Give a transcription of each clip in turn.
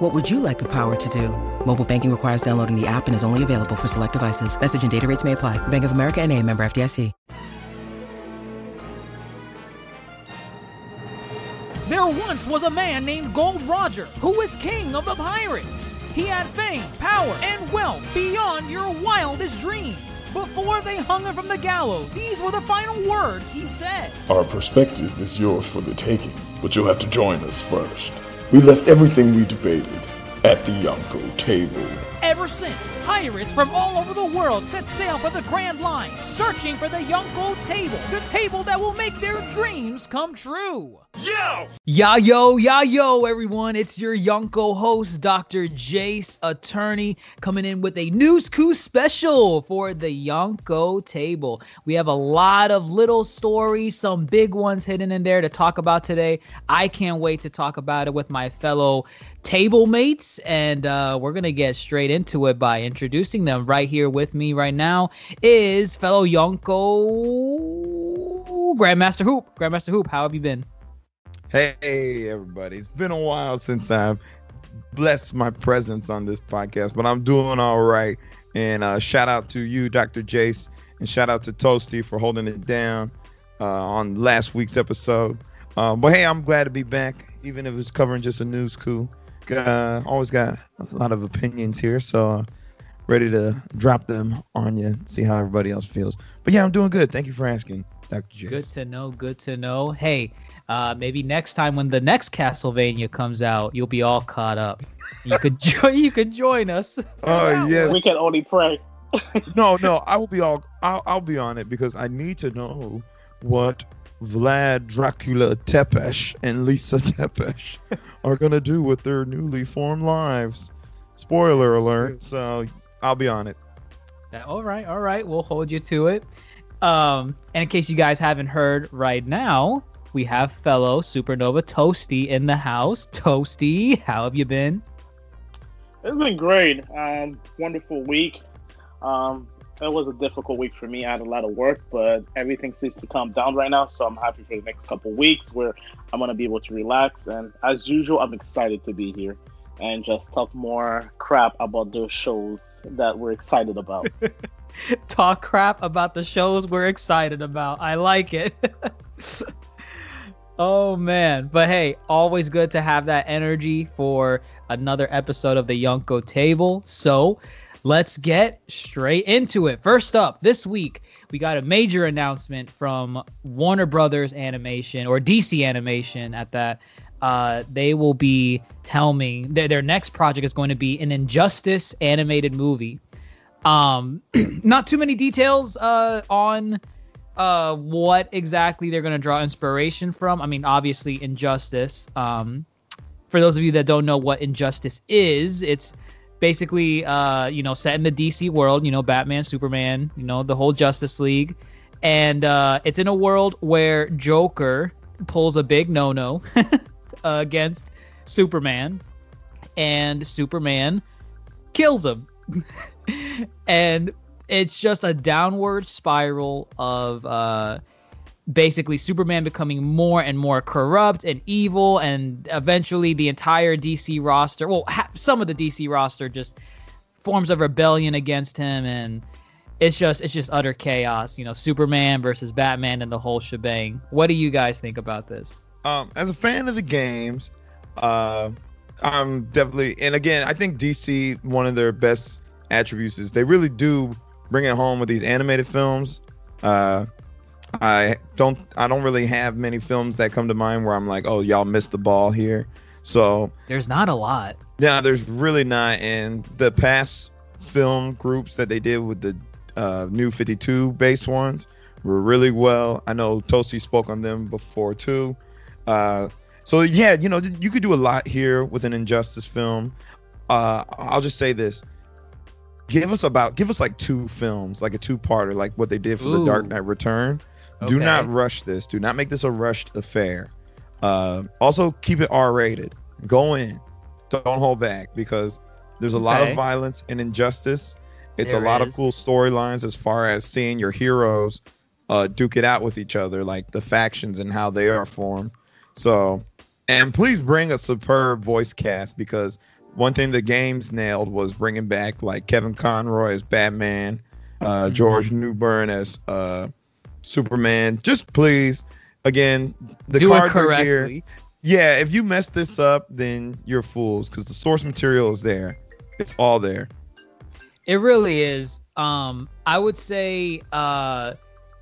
What would you like the power to do? Mobile banking requires downloading the app and is only available for select devices. Message and data rates may apply. Bank of America and a member FDIC. There once was a man named Gold Roger who was king of the pirates. He had fame, power, and wealth beyond your wildest dreams. Before they hung him from the gallows, these were the final words he said. Our perspective is yours for the taking, but you'll have to join us first. We left everything we debated at the Yonko table. Ever since, pirates from all over the world set sail for the Grand Line, searching for the Yonko table, the table that will make their dreams come true. Yo! Ya yo, ya yo, everyone. It's your Yonko host, Dr. Jace, attorney, coming in with a News Coo special for the Yonko table. We have a lot of little stories, some big ones hidden in there to talk about today. I can't wait to talk about it with my fellow table mates, and uh, we're gonna get straight into it by introducing them. Right here with me right now is fellow Yonko Grandmaster Hoop. Grandmaster Hoop, how have you been? Hey, everybody. It's been a while since I've blessed my presence on this podcast, but I'm doing all right. And uh, shout out to you, Dr. Jace, and shout out to Toasty for holding it down uh, on last week's episode. Uh, but hey, I'm glad to be back, even if it's covering just a news coo. Uh, always got a lot of opinions here, so uh, ready to drop them on you, see how everybody else feels. But yeah, I'm doing good. Thank you for asking, Dr. Jace. Good to know. Good to know. Hey, uh, maybe next time when the next Castlevania comes out, you'll be all caught up. You could join. You could join us. Oh yes. We can only pray. no, no, I will be all. I'll, I'll be on it because I need to know what Vlad Dracula Tepesh and Lisa Tepesh are gonna do with their newly formed lives. Spoiler alert. So I'll be on it. All right, all right. We'll hold you to it. Um, and in case you guys haven't heard right now, we have fellow Supernova Toasty in the house. Toasty, how have you been? It's been great. Um, wonderful week. Um, it was a difficult week for me. I had a lot of work, but everything seems to calm down right now. So I'm happy for the next couple weeks where I'm gonna be able to relax. And as usual, I'm excited to be here and just talk more crap about those shows that we're excited about. Talk crap about the shows we're excited about. I like it. oh man, but hey, always good to have that energy for another episode of the Yonko Table. So let's get straight into it. First up, this week we got a major announcement from Warner Brothers Animation or DC Animation at that. Uh, they will be helming their, their next project is going to be an Injustice animated movie. Um, not too many details uh, on uh, what exactly they're going to draw inspiration from. I mean, obviously, Injustice. Um, for those of you that don't know what Injustice is, it's basically uh, you know set in the DC world. You know, Batman, Superman, you know the whole Justice League, and uh, it's in a world where Joker pulls a big no-no against Superman, and Superman kills him. and it's just a downward spiral of uh, basically Superman becoming more and more corrupt and evil, and eventually the entire DC roster, well, ha- some of the DC roster just forms a rebellion against him, and it's just it's just utter chaos. You know, Superman versus Batman and the whole shebang. What do you guys think about this? Um, as a fan of the games, uh, I'm definitely, and again, I think DC one of their best attributes is they really do bring it home with these animated films. Uh, I don't I don't really have many films that come to mind where I'm like, oh, y'all missed the ball here. So There's not a lot. yeah, there's really not. And the past film groups that they did with the uh, new 52 based ones were really well. I know Toasty spoke on them before too. Uh, so yeah, you know, you could do a lot here with an Injustice film. Uh, I'll just say this: give us about give us like two films, like a two-parter, like what they did for the Dark Knight Return. Do not rush this. Do not make this a rushed affair. Uh, also, keep it R-rated. Go in. Don't hold back because there's a lot of violence and injustice. It's There a lot is. of cool storylines as far as seeing your heroes uh, duke it out with each other, like the factions and how they are formed. So, and please bring a superb voice cast because one thing the games nailed was bringing back like Kevin Conroy as Batman, uh, Mhm. George Newbern as uh, Superman. Just please, again, the Do it cards are here. correctly. Yeah, if you mess this up, then you're fools because the source material is there. It's all there. It really is. Um, I would say, uh,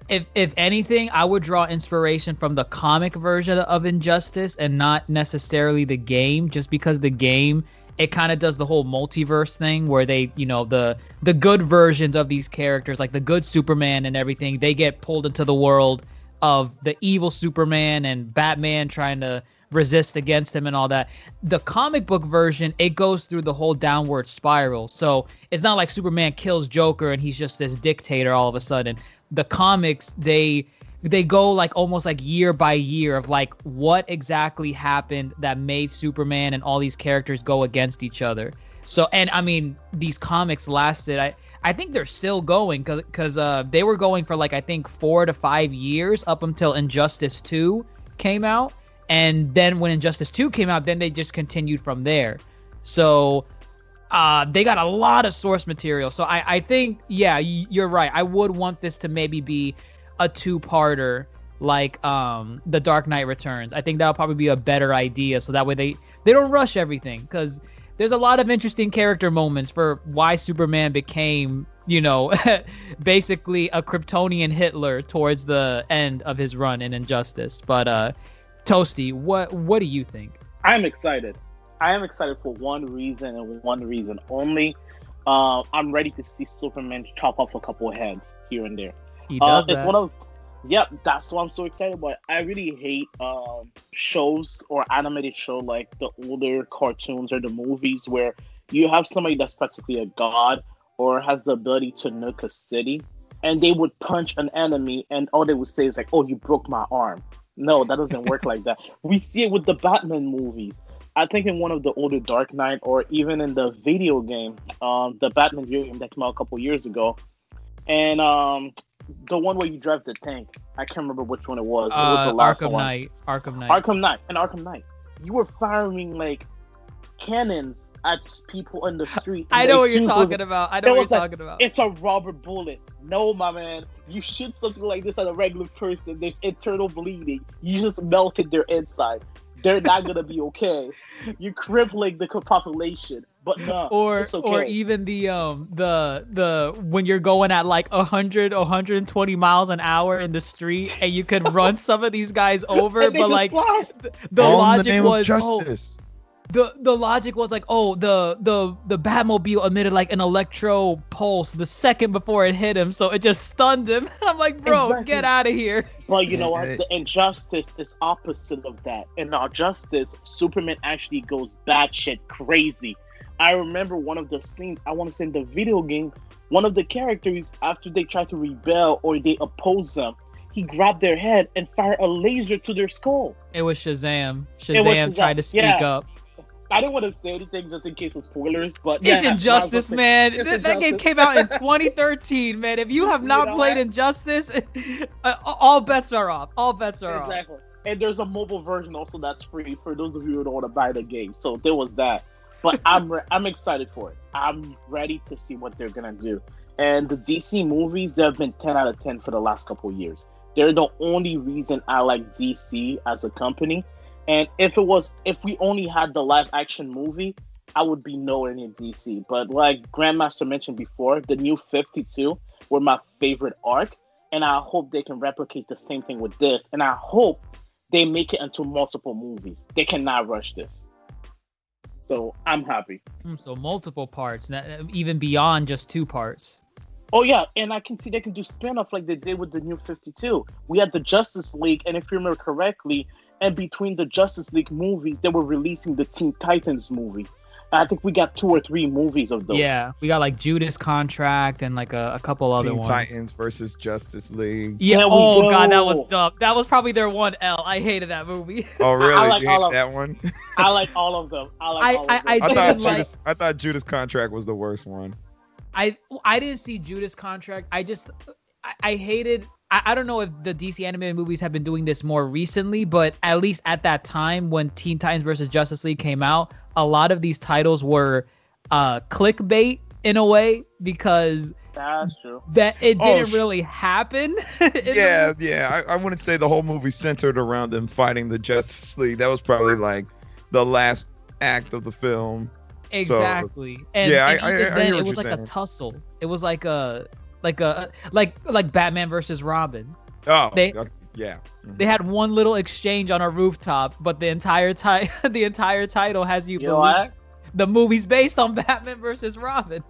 if if anything, I would draw inspiration from the comic version of Injustice and not necessarily the game, just because the game it kind of does the whole multiverse thing where they, you know, the the good versions of these characters, like the good Superman and everything, they get pulled into the world of the evil Superman and Batman trying to resist against him and all that. The comic book version, it goes through the whole downward spiral. So it's not like Superman kills Joker and he's just this dictator all of a sudden. The comics, they they go like almost like year by year of like what exactly happened that made Superman and all these characters go against each other. So and I mean these comics lasted I I think they're still going cuz cuz uh they were going for like I think 4 to 5 years up until Injustice 2 came out and then when Injustice 2 came out then they just continued from there. So uh, they got a lot of source material. So I, I think, yeah, you're right. I would want this to maybe be a two-parter like um, The Dark Knight Returns. I think that would probably be a better idea. So that way they they don't rush everything because there's a lot of interesting character moments for why Superman became, you know, basically a Kryptonian Hitler towards the end of his run in Injustice. But uh, Toasty, what what do you think? I'm excited. I am excited for one reason and one reason only. Uh, I'm ready to see Superman chop off a couple of heads here and there. He Uh, it's that. one of, yep, that's why I'm so excited about. it. I really hate um, shows or animated show like the older cartoons or the movies where you have somebody that's practically a god or has the ability to nuke a city, and they would punch an enemy, and all they would say is like, "Oh, you broke my arm." No, that doesn't work like that. We see it with the Batman movies. I think in one of the older Dark Knight, or even in the video game, um, the Batman video game that came out a couple years ago, and um, the one where you drive the tank. I can't remember which one it was. it was uh, the last Arkham one. Knight. Arkham Knight. Arkham Knight and Arkham Knight. You were firing like cannons at people in the street. I know what you're talking as- about. I know what you're like- talking about. It's a rubber bullet. No, my man. You shoot something like this at a regular person. There's internal bleeding. You just melted their inside. They're not gonna be okay. You're crippling the population. But no, or okay. or even the um the the when you're going at like 100 120 miles an hour in the street and you could run some of these guys over And but like fly. the All logic the was of oh the the logic was like oh the the the Batmobile emitted like an electro pulse the second before it hit him so it just stunned him I'm like bro Exactly. get out of here But you know what? The injustice is opposite of that. In our justice, Superman actually goes batshit crazy. I remember one of the scenes, I want to say in the video game, one of the characters, after they try to rebel or they oppose them, he grabbed their head and fired a laser to their skull. it was Shazam was Shazam, Shazam, tried to speak yeah. up I didn't want to say anything just in case of spoilers, but it's I Injustice, man. It's That, that game came out in 2013, man. If you have You not know played what? Injustice, uh, all bets are off. All bets are off. Exactly. And there's a mobile version also that's free for those of you who don't want to buy the game. So there was that. But I'm re- I'm excited for it. I'm ready to see what they're gonna do. And the DC movies, they have been 10 out of 10 for the last couple years. They're the only reason I like DC as a company. And if it was, if we only had the live action movie, I would be nowhere near DC. But like Grandmaster mentioned before, the new 52 were my favorite arc. And I hope they can replicate the same thing with this. And I hope they make it into multiple movies. They cannot rush this. So I'm happy. Mm, So multiple parts, even beyond just two parts. Oh yeah, and I can see they can do spin-off like they did with the new 52. We had the Justice League, and if you remember correctly, and between the Justice League movies, they were releasing the Teen Titans movie. I think we got two or three movies of those. Yeah, we got like Judas Contract and like a, a couple other Teen ones. Titans versus Justice League. Yeah. There we Oh god, that was dumb. That was probably their one L. I hated that movie. Oh really? like you all hate of- that one? I like all of them. I like I- all of them. I I didn't thought like- Judas. I thought Judas Contract was the worst one. I I didn't see Judas Contract. I just I, I hated. I, I don't know if the DC animated movies have been doing this more recently, but at least at that time when Teen Titans versus Justice League came out, a lot of these titles were uh clickbait in a way because That's true. that it Oh, didn't sh- really happen. in the Yeah, yeah. I, I wouldn't say the whole movie centered around them fighting the Justice League. That was probably like the last act of the film. Exactly. and, Yeah, I- and I- even I then hear it was you're like a tussle. It was like a like a like like Batman versus Robin. Oh, They- okay, yeah. They had one little exchange on a rooftop, but the entire ti- the entire title has you You believe what? the movie's based on Batman versus Robin.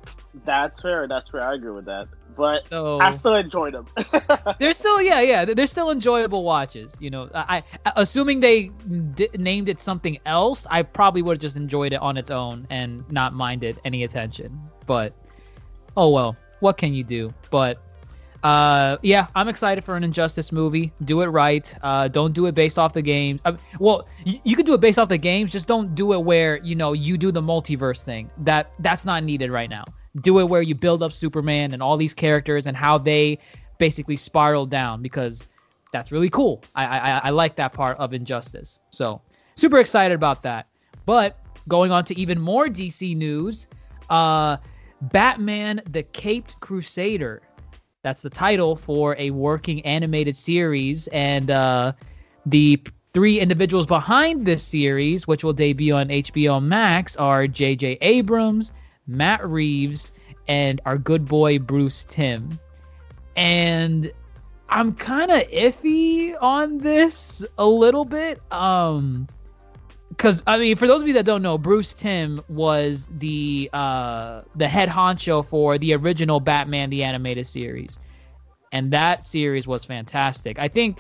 That's fair. That's fair. I agree with that. But So I still enjoyed them. they're still yeah yeah they're still enjoyable watches. You know, I, I assuming they d- named it something else, I probably would have just enjoyed it on its own and not minded any attention. But oh well, what can you do? But uh yeah i'm excited for an injustice movie. Do it right. Uh don't do it based off the games uh, well you, you could do it based off the games just don't do it where you know you do the multiverse thing. That that's not needed right now. Do it where you build up superman and all these characters and how they basically spiral down because that's really cool. I i, I like that part of injustice. So super excited about that. But going on to even more dc news uh batman the caped crusader that's the title for a working animated series, and uh, the three individuals behind this series, which will debut on HBO Max, are J.J. Abrams, Matt Reeves, and our good boy Bruce Timm. And I'm kind of iffy on this a little bit. Um, because I mean, for those of you that don't know, Bruce Timm was the uh the head honcho for the original Batman the animated series, and that series was fantastic. I think,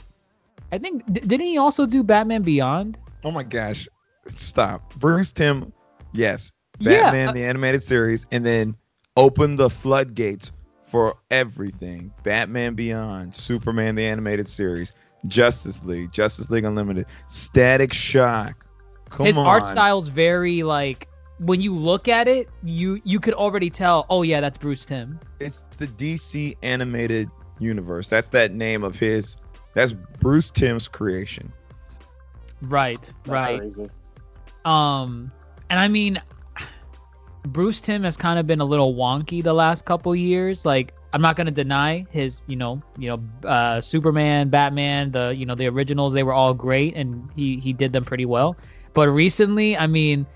I think d- didn't he also do Batman Beyond? Oh my gosh. Stop. Bruce Timm, yes. Yeah, Batman uh- the animated series, and then open the floodgates for everything. Batman Beyond, Superman the animated series, Justice League, Justice League Unlimited, Static Shock. Come His on. art style's very like when you look at it, you you could already tell. Oh yeah, that's Bruce Timm. It's the DC animated universe. That's that name of his. That's Bruce Timm's creation. Right, right. Um, and I mean, Bruce Timm has kind of been a little wonky the last couple years. Like, I'm not gonna deny his, you know, you know, uh, Superman, Batman, the, you know, the originals, they were all great, and he he did them pretty well. But recently, I mean,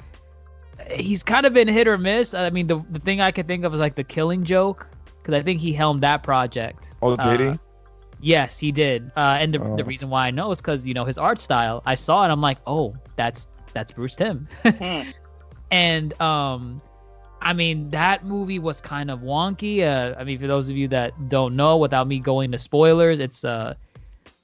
he's kind of been hit or miss. I mean, the the thing I could think of is like the Killing Joke, because I think he helmed that project. Oh, did he? Uh, Yes, he did. Uh, and the, the Oh. reason why I know is because you know his art style. I saw it. I'm like, oh, that's that's Bruce Timm. Hmm. and um, I mean that movie was kind of wonky. Uh, I mean, for those of you that don't know, without me going to spoilers, it's uh,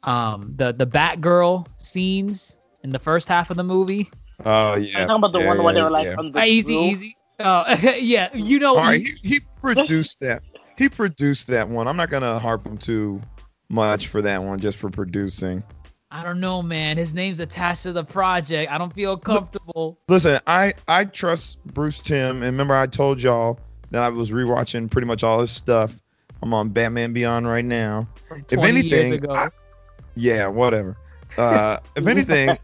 um, the the Batgirl scenes in the first half of the movie. Oh Are yeah. you talking about the yeah, one where they yeah, were like yeah. on the easy, roof? easy. Uh, yeah, you know. All right, he, he produced that. He produced that one. I'm not gonna harp him too much for that one, just for producing. I don't know, man. His name's attached to the project. I don't feel comfortable. Listen, I I trust Bruce Timm, and remember I told y'all that I was rewatching pretty much all his stuff. I'm on Batman Beyond right now. From If 20 years anything, ago. I- yeah, whatever. Uh, if anything,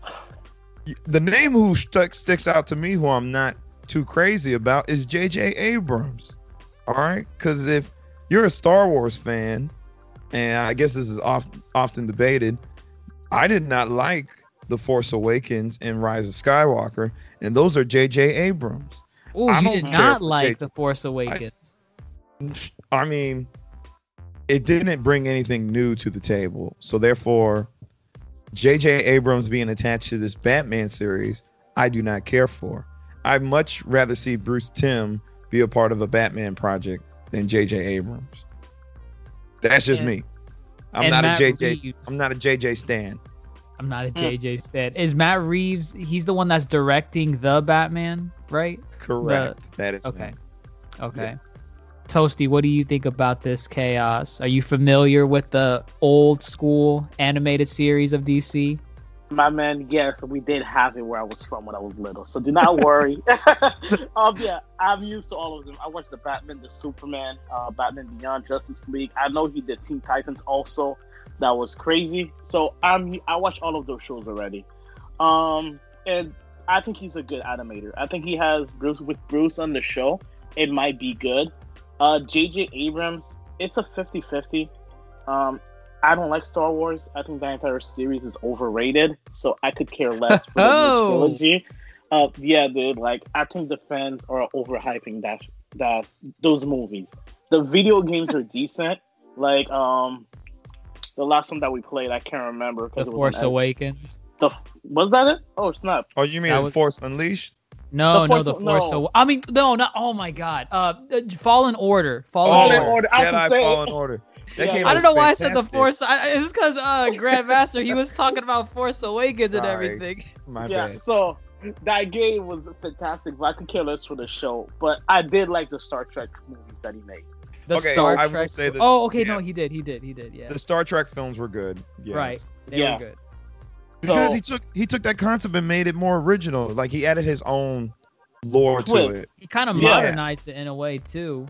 the name who stuck sticks out to me, who I'm not too crazy about, is J.J. Abrams. All right, because if you're a Star Wars fan, and I guess this is oft, often debated, I did not like The Force Awakens and Rise of Skywalker, and those are J.J. Abrams. Oh, you did not like J- The Force Awakens. I mean, it didn't bring anything new to the table. So therefore, J.J. Abrams being attached to this Batman series, I do not care for. I'd much rather see Bruce Timm be a part of a Batman project than J.J. Abrams. That's just And- me. I'm not Matt a J.J. Reeves. I'm not a J.J. Stan. I'm not a Mm. JJ stan. Is Matt Reeves? He's the one that's directing the Batman, right? Correct. that is Okay. him. Okay. Toasty, what do you think about this chaos? Are you familiar with the old school animated series of DC? My man, yes, we did have it where I was from when I was little, so do not worry. um, yeah, I'm used to all of them. I watched the Batman, the Superman, uh, Batman Beyond, Justice League. I know he did Teen Titans also. That was crazy. So I'm I watched all of those shows already. Um, and I think he's a good animator. I think he has Bruce with Bruce on the show. It might be good. Uh, JJ Abrams, it's a 50-50. Um, I don't like Star Wars. I think the entire series is overrated, so I could care less for the Oh. new trilogy. Uh, yeah, dude. Like, I think the fans are overhyping that that those movies. The video games are decent. Like, um, the last one that we played, I can't remember The because it was Force Awakens. The was that it? Oh snap! Oh, you mean the was- Force Unleashed? No, The no, Force- the Force. no. Awa- I mean, no, not. Oh my God. Uh, uh, Fallen Order. Fallen Oh, Order. Order. I Jedi saying- Fallen Order. That Yeah. game I don't know why I said the. Force. I, it was because uh, Grandmaster he was talking about Force Awakens and Sorry. everything. My yeah, bad. so that game was fantastic, but I could care less for the show. But I did like the Star Trek movies that he made. The Okay, Star I will Trek. say that- oh, okay, yeah. no, he did, he did, he did. Yeah, The Star Trek films were good. Yes. Right. they Yeah. were good. Because So- he took he took that concept and made it more original. Like he added his own lore to it. He kind of Yeah. modernized it in a way too.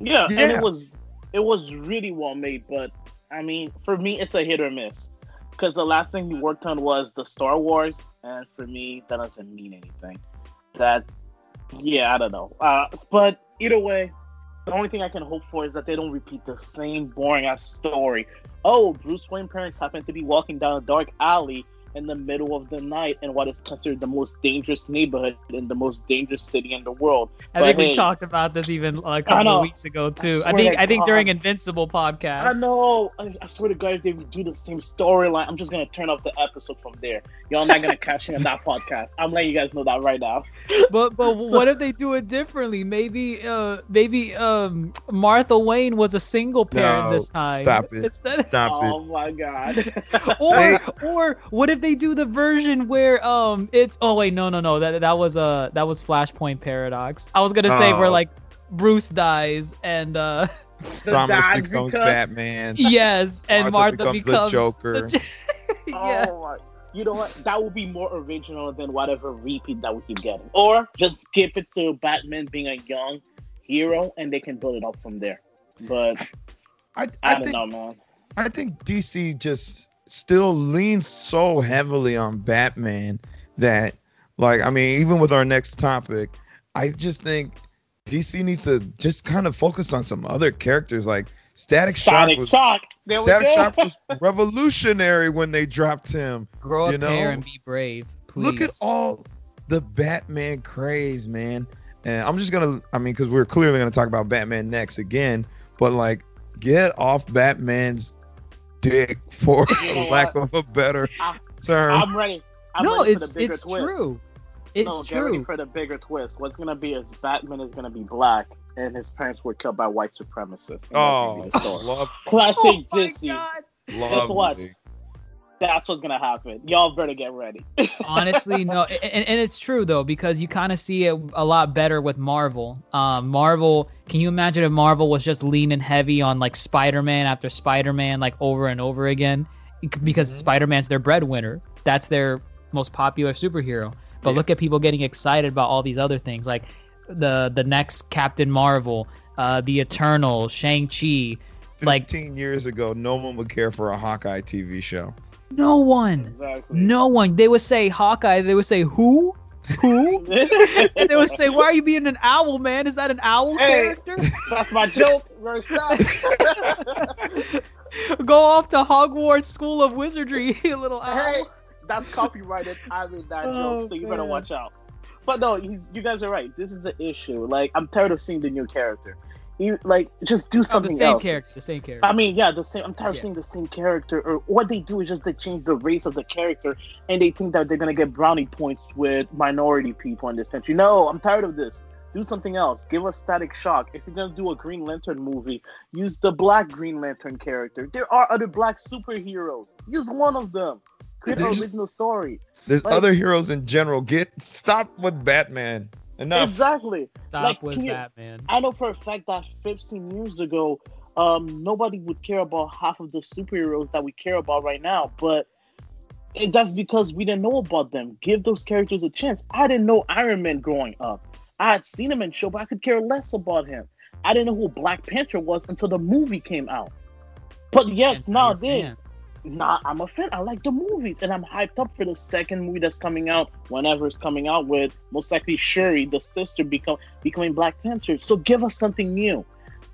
Yeah, and it was it was really well made. But I mean, for me, it's a hit or miss. Because the last thing he worked on was the Star Wars, and for me, that doesn't mean anything. That, yeah, I don't know. Uh, but either way, the only thing I can hope for is that they don't repeat the same boring ass story. Oh, Bruce Wayne parents happen to be walking down a dark alley in the middle of the night in what is considered the most dangerous neighborhood in the most dangerous city in the world. I But think we talked about this even a I couple know. of weeks ago too. I, swear think to I think God. during Invincible podcast. I know. I, I swear to God, if they do the same storyline, I'm just gonna turn off the episode from there. Y'all not gonna catch me on that podcast. I'm letting you guys know that right now. But but what if they do it differently? Maybe uh maybe um Martha Wayne was a single parent No, this time. stop it. Instead Stop oh my God. or or what if they do the version where um it's oh wait no no no that that was uh that was Flashpoint Paradox. I was gonna say where Oh. like Bruce dies and uh. Thomas becomes because- Batman. yes and Martha, Martha becomes, the Joker. the- yes. Oh my. You know what? That would be more original than whatever repeat that we keep getting. Or just skip it to Batman being a young hero, and they can build it up from there. But I, I, I don't think know, man. I think DC just still leans so heavily on Batman that, like, I mean, even with our next topic, I just think DC needs to just kind of focus on some other characters. Like Static Shock Sonic was Shock. Static. Shock was revolutionary when they dropped him. Grow a You pair know? and be brave. Please. Look at all the Batman craze, man. And I'm just gonna, I mean, because we're clearly gonna talk about Batman next again, but like, get off Batman's dick, for You know lack of a better I- term. I'm ready. I'm no, ready for it's the bigger it's twist. true. It's no, get ready true. for the bigger twist. What's gonna be is Batman is gonna be black, and his parents were killed by white supremacists. And that's oh, gonna be the oh, story. love, classic Oh my Disney. God. love. what? me. That's what's gonna happen. Y'all better get ready. Honestly, no, and, and it's true though because you kind of see it a lot better with Marvel. Um, Marvel, can you imagine if Marvel was just leaning heavy on like Spider-Man after Spider-Man like over and over again? Because Mhm. Spider-Man's their breadwinner. That's their most popular superhero. But look at people getting excited about all these other things like the the next Captain Marvel, uh, the Eternal, Shang Chi. Like 15 years ago, no one would care for a Hawkeye TV show. No one, exactly. no one. They would say Hawkeye. They would say who, who. and they would say, "Why are you being an owl, man? Is that an owl Hey. character? That's my joke. Go off to Hogwarts School of Wizardry, you little owl." hey, that's copyrighted. I mean that Oh, joke, so you better watch out. But no, he's, you guys are right. This is the issue. Like, I'm tired of seeing the new character. You like just do Oh, something the same else. character. The same character. I mean, yeah, the same. I'm tired Yeah. of seeing the same character. Or what they do is just they change the race of the character, and they think that they're gonna get brownie points with minority people in this country. No, I'm tired of this. Do something else. Give us Static Shock. If you're gonna do a Green Lantern movie, use the Black Green Lantern character. There are other Black superheroes. Use one of them. Create an original story. There's Like- other heroes in general. Get stop with Batman. Enough. Exactly. Stop Like, with can you- Batman. I know for a fact that 15 years ago, um, nobody would care about half of the superheroes that we care about right now. But it, that's because we didn't know about them. Give those characters a chance. I didn't know Iron Man growing up. I had seen him in show, but I could care less about him. I didn't know who Black Panther was until the movie came out. But yes, And now you're nowadays, fan. Nah, I'm a fan. I like the movies, and I'm hyped up for the second movie that's coming out whenever it's coming out. With most likely Shuri, the sister, become becoming Black Panther. So give us something new.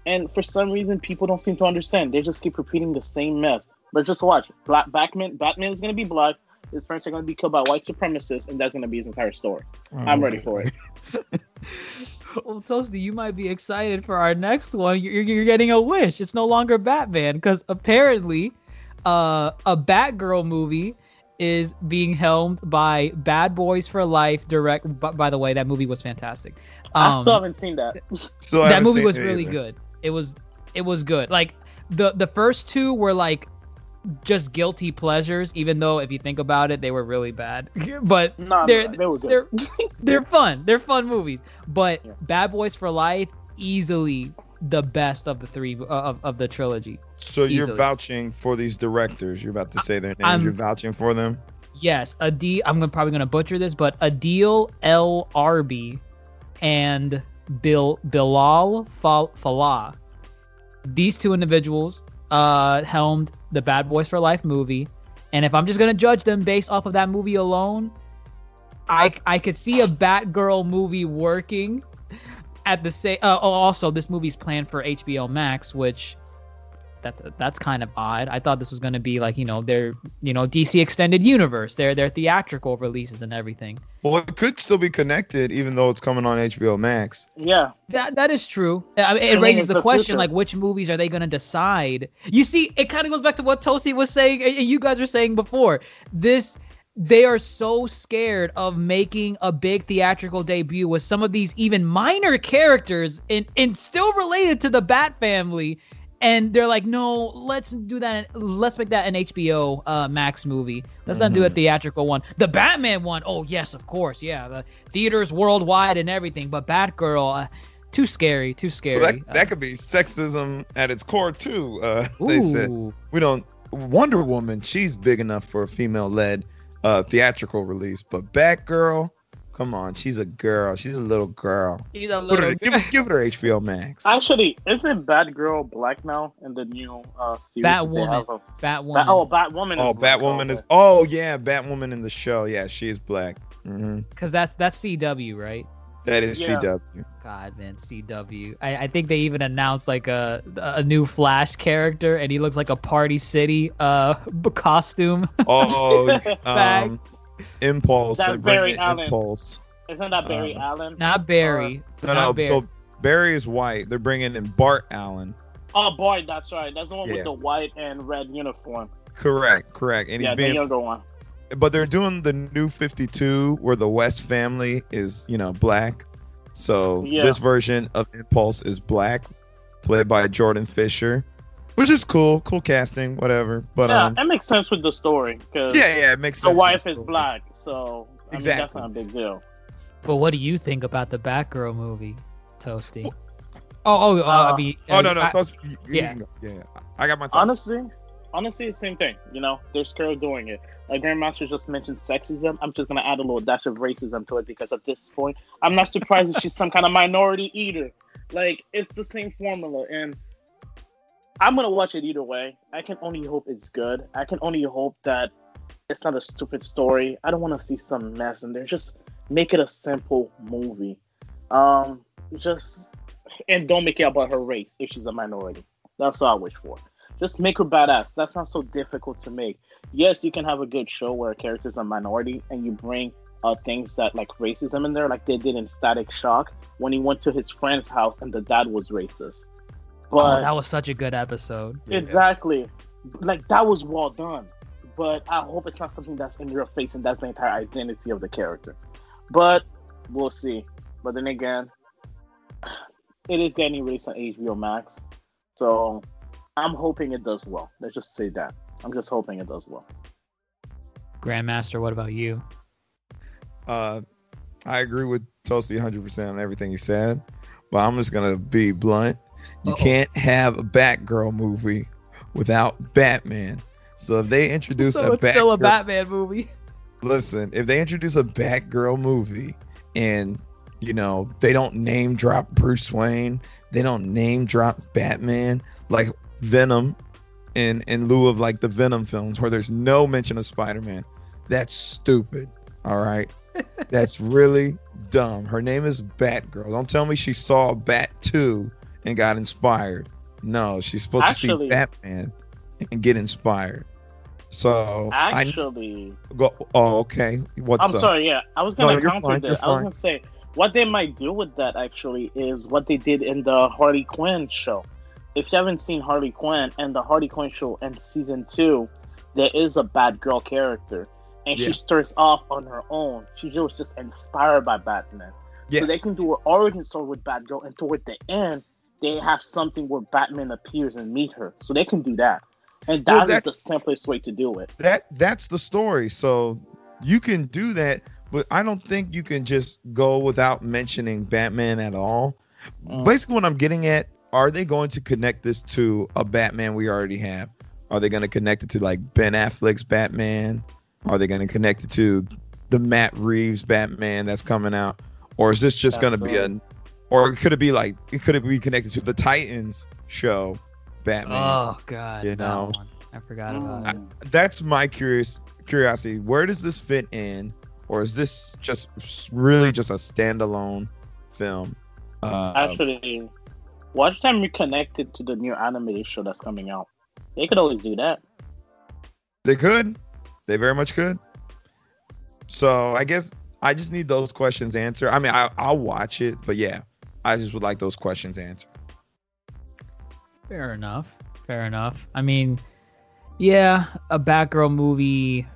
And for some reason, people don't seem to understand. They just keep repeating the same mess. But just watch. Black Batman. Batman is gonna be black. His parents are gonna be killed by white supremacists, and that's gonna be his entire story. I'm mm. ready for it. Well, Toasty, you might be excited for our next one. You're, you're getting a wish. It's no longer Batman because apparently, uh, a Batgirl movie is being helmed by Bad Boys for Life. Direct. By, by the way, that movie was fantastic. I Um, still haven't seen that. So that movie was really either. good. It was it was good. Like the the first two were like just guilty pleasures, even though if you think about it, they were really bad. but No, no, they're they were good. they're they're fun. They're fun movies. But Yeah. Bad Boys for Life easily the best of the three uh, of, of the trilogy. So you're vouching for these directors. You're about to say their names. I'm- you're vouching for them. Yes, Adil. I'm gonna, probably gonna butcher this, but Adil El Arbi and Bill Bilall Fal- Fallah. These two individuals uh, helmed the Bad Boys for Life movie, and if I'm just gonna judge them based off of that movie alone, I I could see a Batgirl movie working. At the same, uh, oh, also this movie's planned for HBO Max, which that's that's kind of odd. I thought this was gonna be like you know their you know DC extended universe, their their theatrical releases and everything. Well, it could still be connected, even though it's coming on HBO Max. Yeah, That that is true. Uh, I mean, it mean, raises the the question future. like which movies are they gonna decide? You see, it kind of goes back to what Toasty was saying and and you guys were saying before. This they are so scared of making a big theatrical debut with some of these even minor characters and and still related to the Bat family. And they're like, no, let's do that. Let's make that an HBO uh, Max movie. Let's not do a theatrical one. The Batman one, oh yes, of course, yeah. The theaters worldwide and everything. But Batgirl, uh, too scary, too scary. So that Uh, that could be sexism at its core too. Uh, they said we don't. Wonder Woman, she's big enough for a female-led uh, theatrical release, but Batgirl, come on, she's a girl. She's a little girl. She's a little her, give, give it her HBO Max. actually, isn't Batgirl black now in the new uh, series? Batwoman. of- Batwoman. Bat- oh, Batwoman. Oh, is. Batwoman is. Oh yeah, Batwoman in the show. Yeah, she is black. hmm because that's that's CW, right? That is Yeah. CW. God, man, CW. I, I think they even announced like a a new Flash character, and he looks like a Party City uh b- costume. Oh, um, Impulse. That's they're Barry Allen. Impulse. Isn't that Barry Uh, Allen? Not Barry. No, not no. Barry. So Barry is white. They're bringing in Bart Allen. Oh boy, that's right. That's the one Yeah. with the white and red uniform. Correct, correct. And he's yeah, the younger one. But they're doing the new 52 where the West family is, you know, black. So Yeah. this version of Impulse is black, played by Jordan Fisher, which is cool. Cool casting, whatever. But yeah, um, that makes sense with the story because yeah, yeah, it makes sense. the wife with is black, so I mean, that's not a big deal. But what do you think about the Batgirl movie, Toasty? Oh, oh, uh, Uh, I mean, Oh no, no, I- Toast- you- you yeah. can go. yeah, yeah. I got my thoughts. Honestly, honestly, the same thing. You know, they're scared doing it. Like Grandmaster just mentioned sexism. I'm just gonna add a little dash of racism to it because at this point, I'm not surprised if she's some kind of minority eater. Like it's the same formula, and I'm gonna watch it either way. I can only hope it's good. I can only hope that it's not a stupid story. I don't want to see some mess in there. Just make it a simple movie. Um, just and don't make it about her race if she's a minority. That's all I wish for. Just make her badass. That's not so difficult to make. Yes, you can have a good show where a character's a minority and you bring uh, things that like racism in there, like they did in Static Shock when he went to his friend's house and the dad was racist. oh, But that was such a good episode. Yes. exactly, like that was well done. But I hope it's not something that's in your face and that's the entire identity of the character. But we'll see. But then again, it is getting released on HBO Max, so I'm hoping it does well. Let's just say that. I'm just hoping it does well. Grandmaster, what about you? Uh, I agree with Toasty 100% on everything he said, but I'm just gonna be blunt. You Uh-oh. can't have a Batgirl movie without Batman. So if they introduce so a it's still a Batgirl- Batman movie. listen, if they introduce a Batgirl movie and you know they don't name drop Bruce Wayne, they don't name drop Batman like Venom in in lieu of like the Venom films where there's no mention of Spider-Man. That's stupid. All right. That's really dumb. Her name is Batgirl. Don't tell me she saw Bat 2 and got inspired. No, she's supposed to see Batman and get inspired. So Actually, I go. Oh, okay. What's I'm up? sorry. Yeah, I was gonna you're counter that. I was gonna say what they might do with that actually is what they did in the Harley Quinn show. If you haven't seen Harley Quinn and the Harley Quinn show in season two, there is a Batgirl character, and Yeah. she starts off on her own. She was just inspired by Batman. Yes. So they can do an origin story with Batgirl, and toward the end, they have something where Batman appears and meet her. So they can do that, and Well, that is the simplest way to do it. that that's the story. So you can do that, but I don't think you can just go without mentioning Batman at all. Mm. Basically, what I'm getting at, are they going to connect this to a Batman we already have? Are they going to connect it to like Ben Affleck's Batman? Are they going to connect it to the Matt Reeves Batman that's coming out? Or is this just going to be a, or could it be like, it could it be connected to the Titans show Batman? Oh God, You know. I forgot about it. Mm. that's my curious curiosity. Where does this fit in, or is this just really just a standalone film? Uh, Actually, watch them reconnect it to the new animated show that's coming out. They could always do that. they could, they very much could. So I guess I just need those questions answered. I mean, I, I'll watch it, but yeah, I just would like those questions answered. Fair enough. Fair enough. I mean, yeah, a Batgirl movie.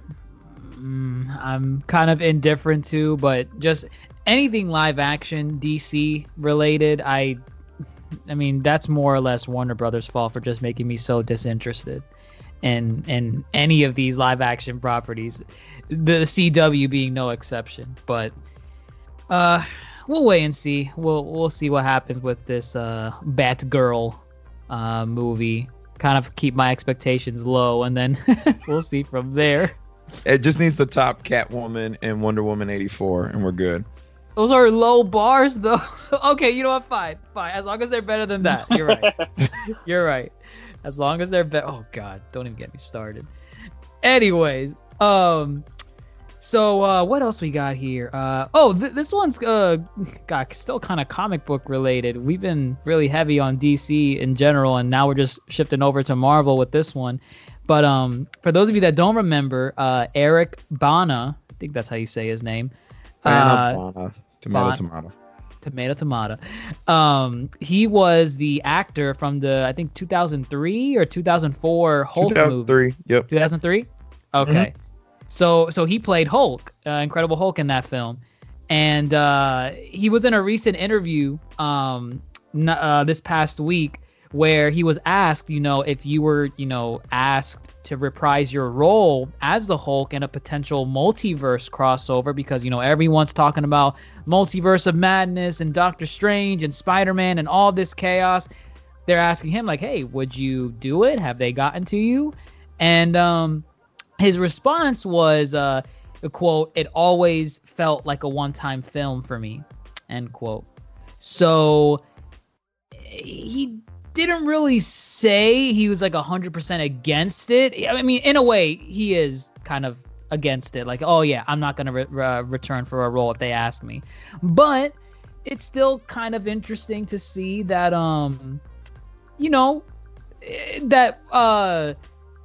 Mm, I'm kind of indifferent to, but just anything live action DC related, I. I mean, that's more or less Warner Brothers' fault for just making me so disinterested in in any of these live action properties. The CW being no exception, but uh, we'll wait and see. We'll we'll see what happens with this uh Batgirl uh, movie. Kind of keep my expectations low, and then we'll see from there. It just needs the top Catwoman and Wonder Woman 84, and we're good. Those are low bars, though. okay, you know what? Fine, fine. As long as they're better than that, you're right. You're right. As long as they're better. Oh God, don't even get me started. Anyways, um, so uh, what else we got here? Uh, oh, th- this one's uh, got still kind of comic book related. We've been really heavy on DC in general, and now we're just shifting over to Marvel with this one. But um, for those of you that don't remember, uh, Eric Bana, I think that's how you say his name. Uh, Banana, tomato, tomato. tomato tomato um he was the actor from the i think 2003 or 2004 hulk movie 2003. Yep. 2003 okay so so he played hulk uh, incredible hulk in that film and uh he was in a recent interview um n- uh, this past week where he was asked you know if you were you know asked to reprise your role as the hulk in a potential multiverse crossover because you know everyone's talking about multiverse of madness and doctor strange and spider-man and all this chaos. They're asking him like hey would you do it? Have they gotten to you? And um his response was uh quote it always felt like a one-time film for me end quote. So he didn't really say he was like 100% against it. I mean in a way he is kind of against it. Like oh yeah i'm not going to re- return for a role if they ask me. But it's still kind of interesting to see that um you know eh, that uh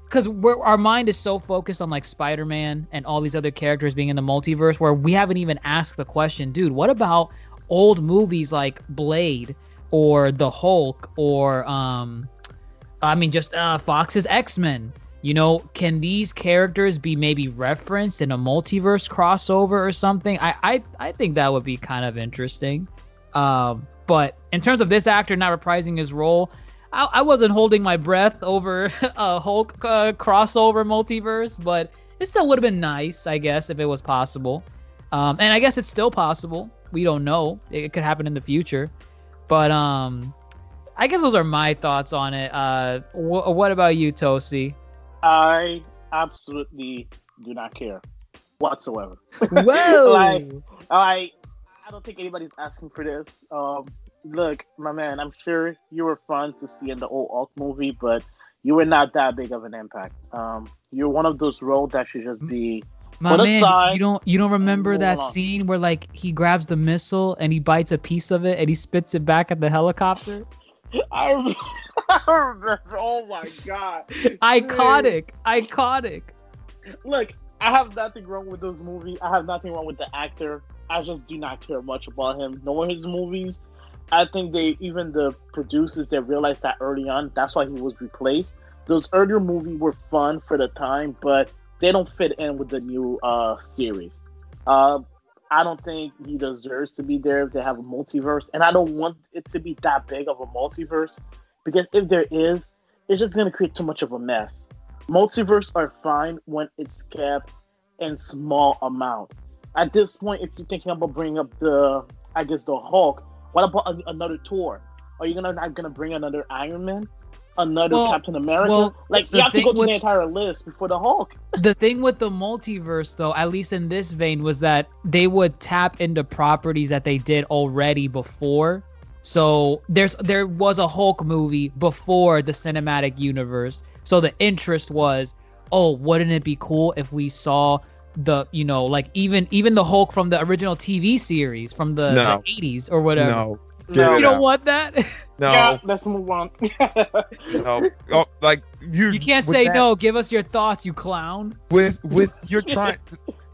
because our mind is so focused on like Spider-Man and all these other characters being in the multiverse, where we haven't even asked the question, dude, what about old movies like Blade or The Hulk or um, I mean just uh, Fox's X-Men? You know, can these characters be maybe referenced in a multiverse crossover or something? I I, I think that would be kind of interesting. Um, but in terms of this actor not reprising his role, I, I wasn't holding my breath over a Hulk uh, crossover multiverse, but it still would have been nice, I guess, if it was possible. Um, and I guess it's still possible. We don't know. It, it could happen in the future. But um, I guess those are my thoughts on it. Uh, wh- what about you, Toasty? I absolutely do not care whatsoever. Whoa! like, I, I don't think anybody's asking for this. Um, look, my man, I'm sure you were fun to see in the old Hulk movie, but you were not that big of an impact. Um, you're one of those roles that should just be My man, aside you don't you don't remember that along. scene where like he grabs the missile and he bites a piece of it and he spits it back at the helicopter? I remember, Oh my god! Iconic, iconic. Look, I have nothing wrong with those movies. I have nothing wrong with the actor. I just do not care much about him. Knowing his movies, I think they even the producers they realized that early on. That's why he was replaced. Those earlier movies were fun for the time, but they don't fit in with the new uh, series. Uh, I don't think he deserves to be there if they have a multiverse, and I don't want it to be that big of a multiverse because if there is, it's just gonna create too much of a mess. Multiverse are fine when it's kept in small amount. At this point, if you're thinking about bringing up the, I guess the Hulk, what about a, another Thor? Are you gonna not gonna bring another Iron Man, another Well- Captain America? well, like you have to go through with- the entire list before the Hulk. the thing with the multiverse though at least in this vein was that they would tap into properties that they did already before so there's there was a hulk movie before the cinematic universe so the interest was oh wouldn't it be cool if we saw the you know like even even the hulk from the original tv series from the, No. the 80s or whatever No, Get you don't out. want that no, Yeah, let's move on. no. Oh, like you. you can't say that- no give us your thoughts you clown With with you're trying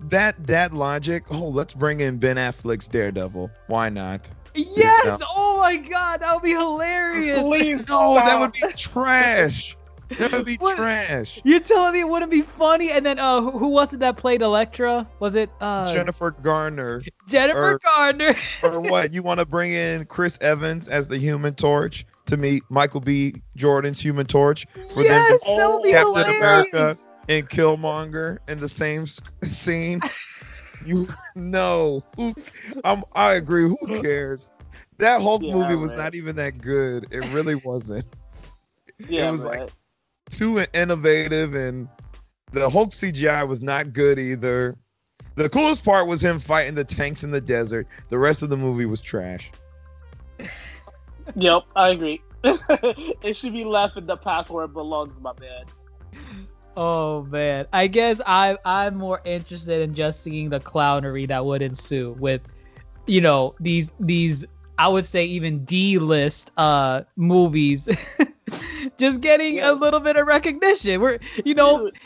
that that logic. Oh, let's bring in Ben Affleck's Daredevil. Why not? yes oh my god that would be hilarious Please No, that would be trash. That would be What? trash. You're telling me it wouldn't be funny? And then uh, who, who was it that played Elektra? Was it uh, Jennifer Garner Jennifer or- Garner? or what? You want to bring in Chris Evans as the Human Torch to meet Michael B. Jordan's Human Torch for yes, them that would be Captain hilarious. America and Killmonger in the same scene? you no. Who, I'm, I agree. Who cares? That Hulk Yeah, movie was man. not even that good. It really wasn't. yeah, was man. like- Too innovative and the Hulk CGI was not good either. The coolest part was him fighting the tanks in the desert. The rest of the movie was trash. Yep, I agree. it should be left in the past where it belongs, my man. Oh man, I guess I I'm more interested in just seeing the clownery that would ensue with, you know, these these I would say even D list uh movies, just getting Yeah. a little bit of recognition. We're you know Dude,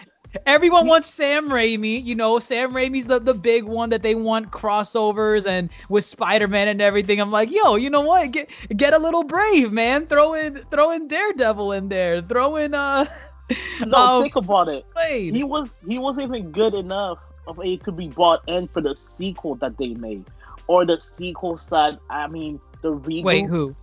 Everyone wants Sam Raimi, you know. Sam Raimi's the, the big one that they want crossovers and with Spider-Man and everything. I'm like, yo, you know what? Get get a little brave, man. Throw in throw in Daredevil in there. Throw in uh no, um, think about it. Blade. He was he wasn't even good enough of it to be bought in for the sequel that they made, or the sequel side. I mean, the reboot. Wait, who?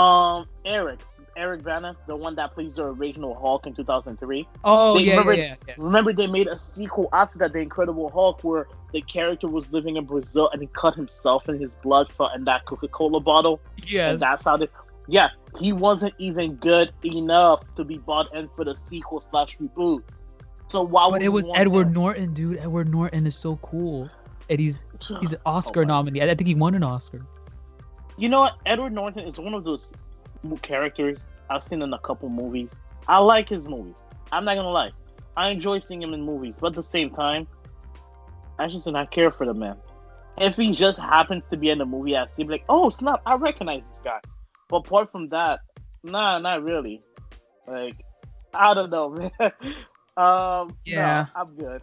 Um, Eric, Eric Bana, the one that plays the original Hulk in 2003. Oh yeah, remember- yeah, yeah. Remember, they made a sequel after that, The Incredible Hulk, where the character was living in Brazil and he cut himself in his blood for in that Coca-Cola bottle. Yes. And that's how they. Yeah, he wasn't even good enough to be bought in for the sequel slash reboot. So why would but it was Edward him? Norton, dude. Edward Norton is so cool. And he's he's an Oscar Oh nominee. I think he won an Oscar. You know what? Edward Norton is one of those characters I've seen in a couple movies. I like his movies. I'm not gonna lie. I enjoy seeing him in movies, but at the same time, I just do not care for the man. If he just happens to be in the movie, I see, like, oh snap, I recognize this guy. But apart from that, nah, not really. Like, I don't know, man. um, Yeah. no, I'm good.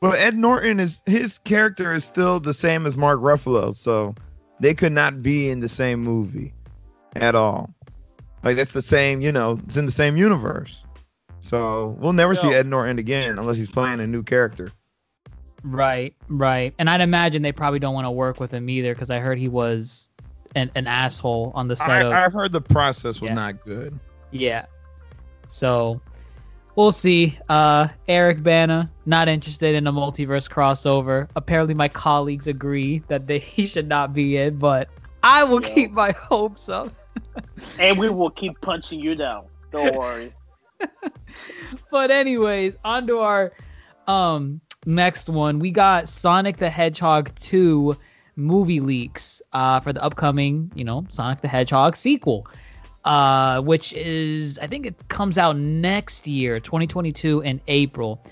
But Ed Norton is his character is still the same as Mark Ruffalo, so they could not be in the same movie at all. Like that's the same, you know, it's in the same universe. So we'll never see Ed Norton again unless he's playing a new character. Right, right. And I'd imagine they probably don't want to work with him either because I heard he was an, an asshole on the set of I, I heard the process was Yeah. not good. Yeah. So, we'll see. Uh, Eric Bana not interested in a multiverse crossover. Apparently, my colleagues agree that they, he should not be in, but I will Yeah. keep my hopes up. And we will keep punching you down. Don't worry. but anyways, on to our um next one. We got Sonic the Hedgehog 2 movie leaks uh for the upcoming, you know, Sonic the Hedgehog sequel. Uh which is I think it comes out next year, 2022 in April.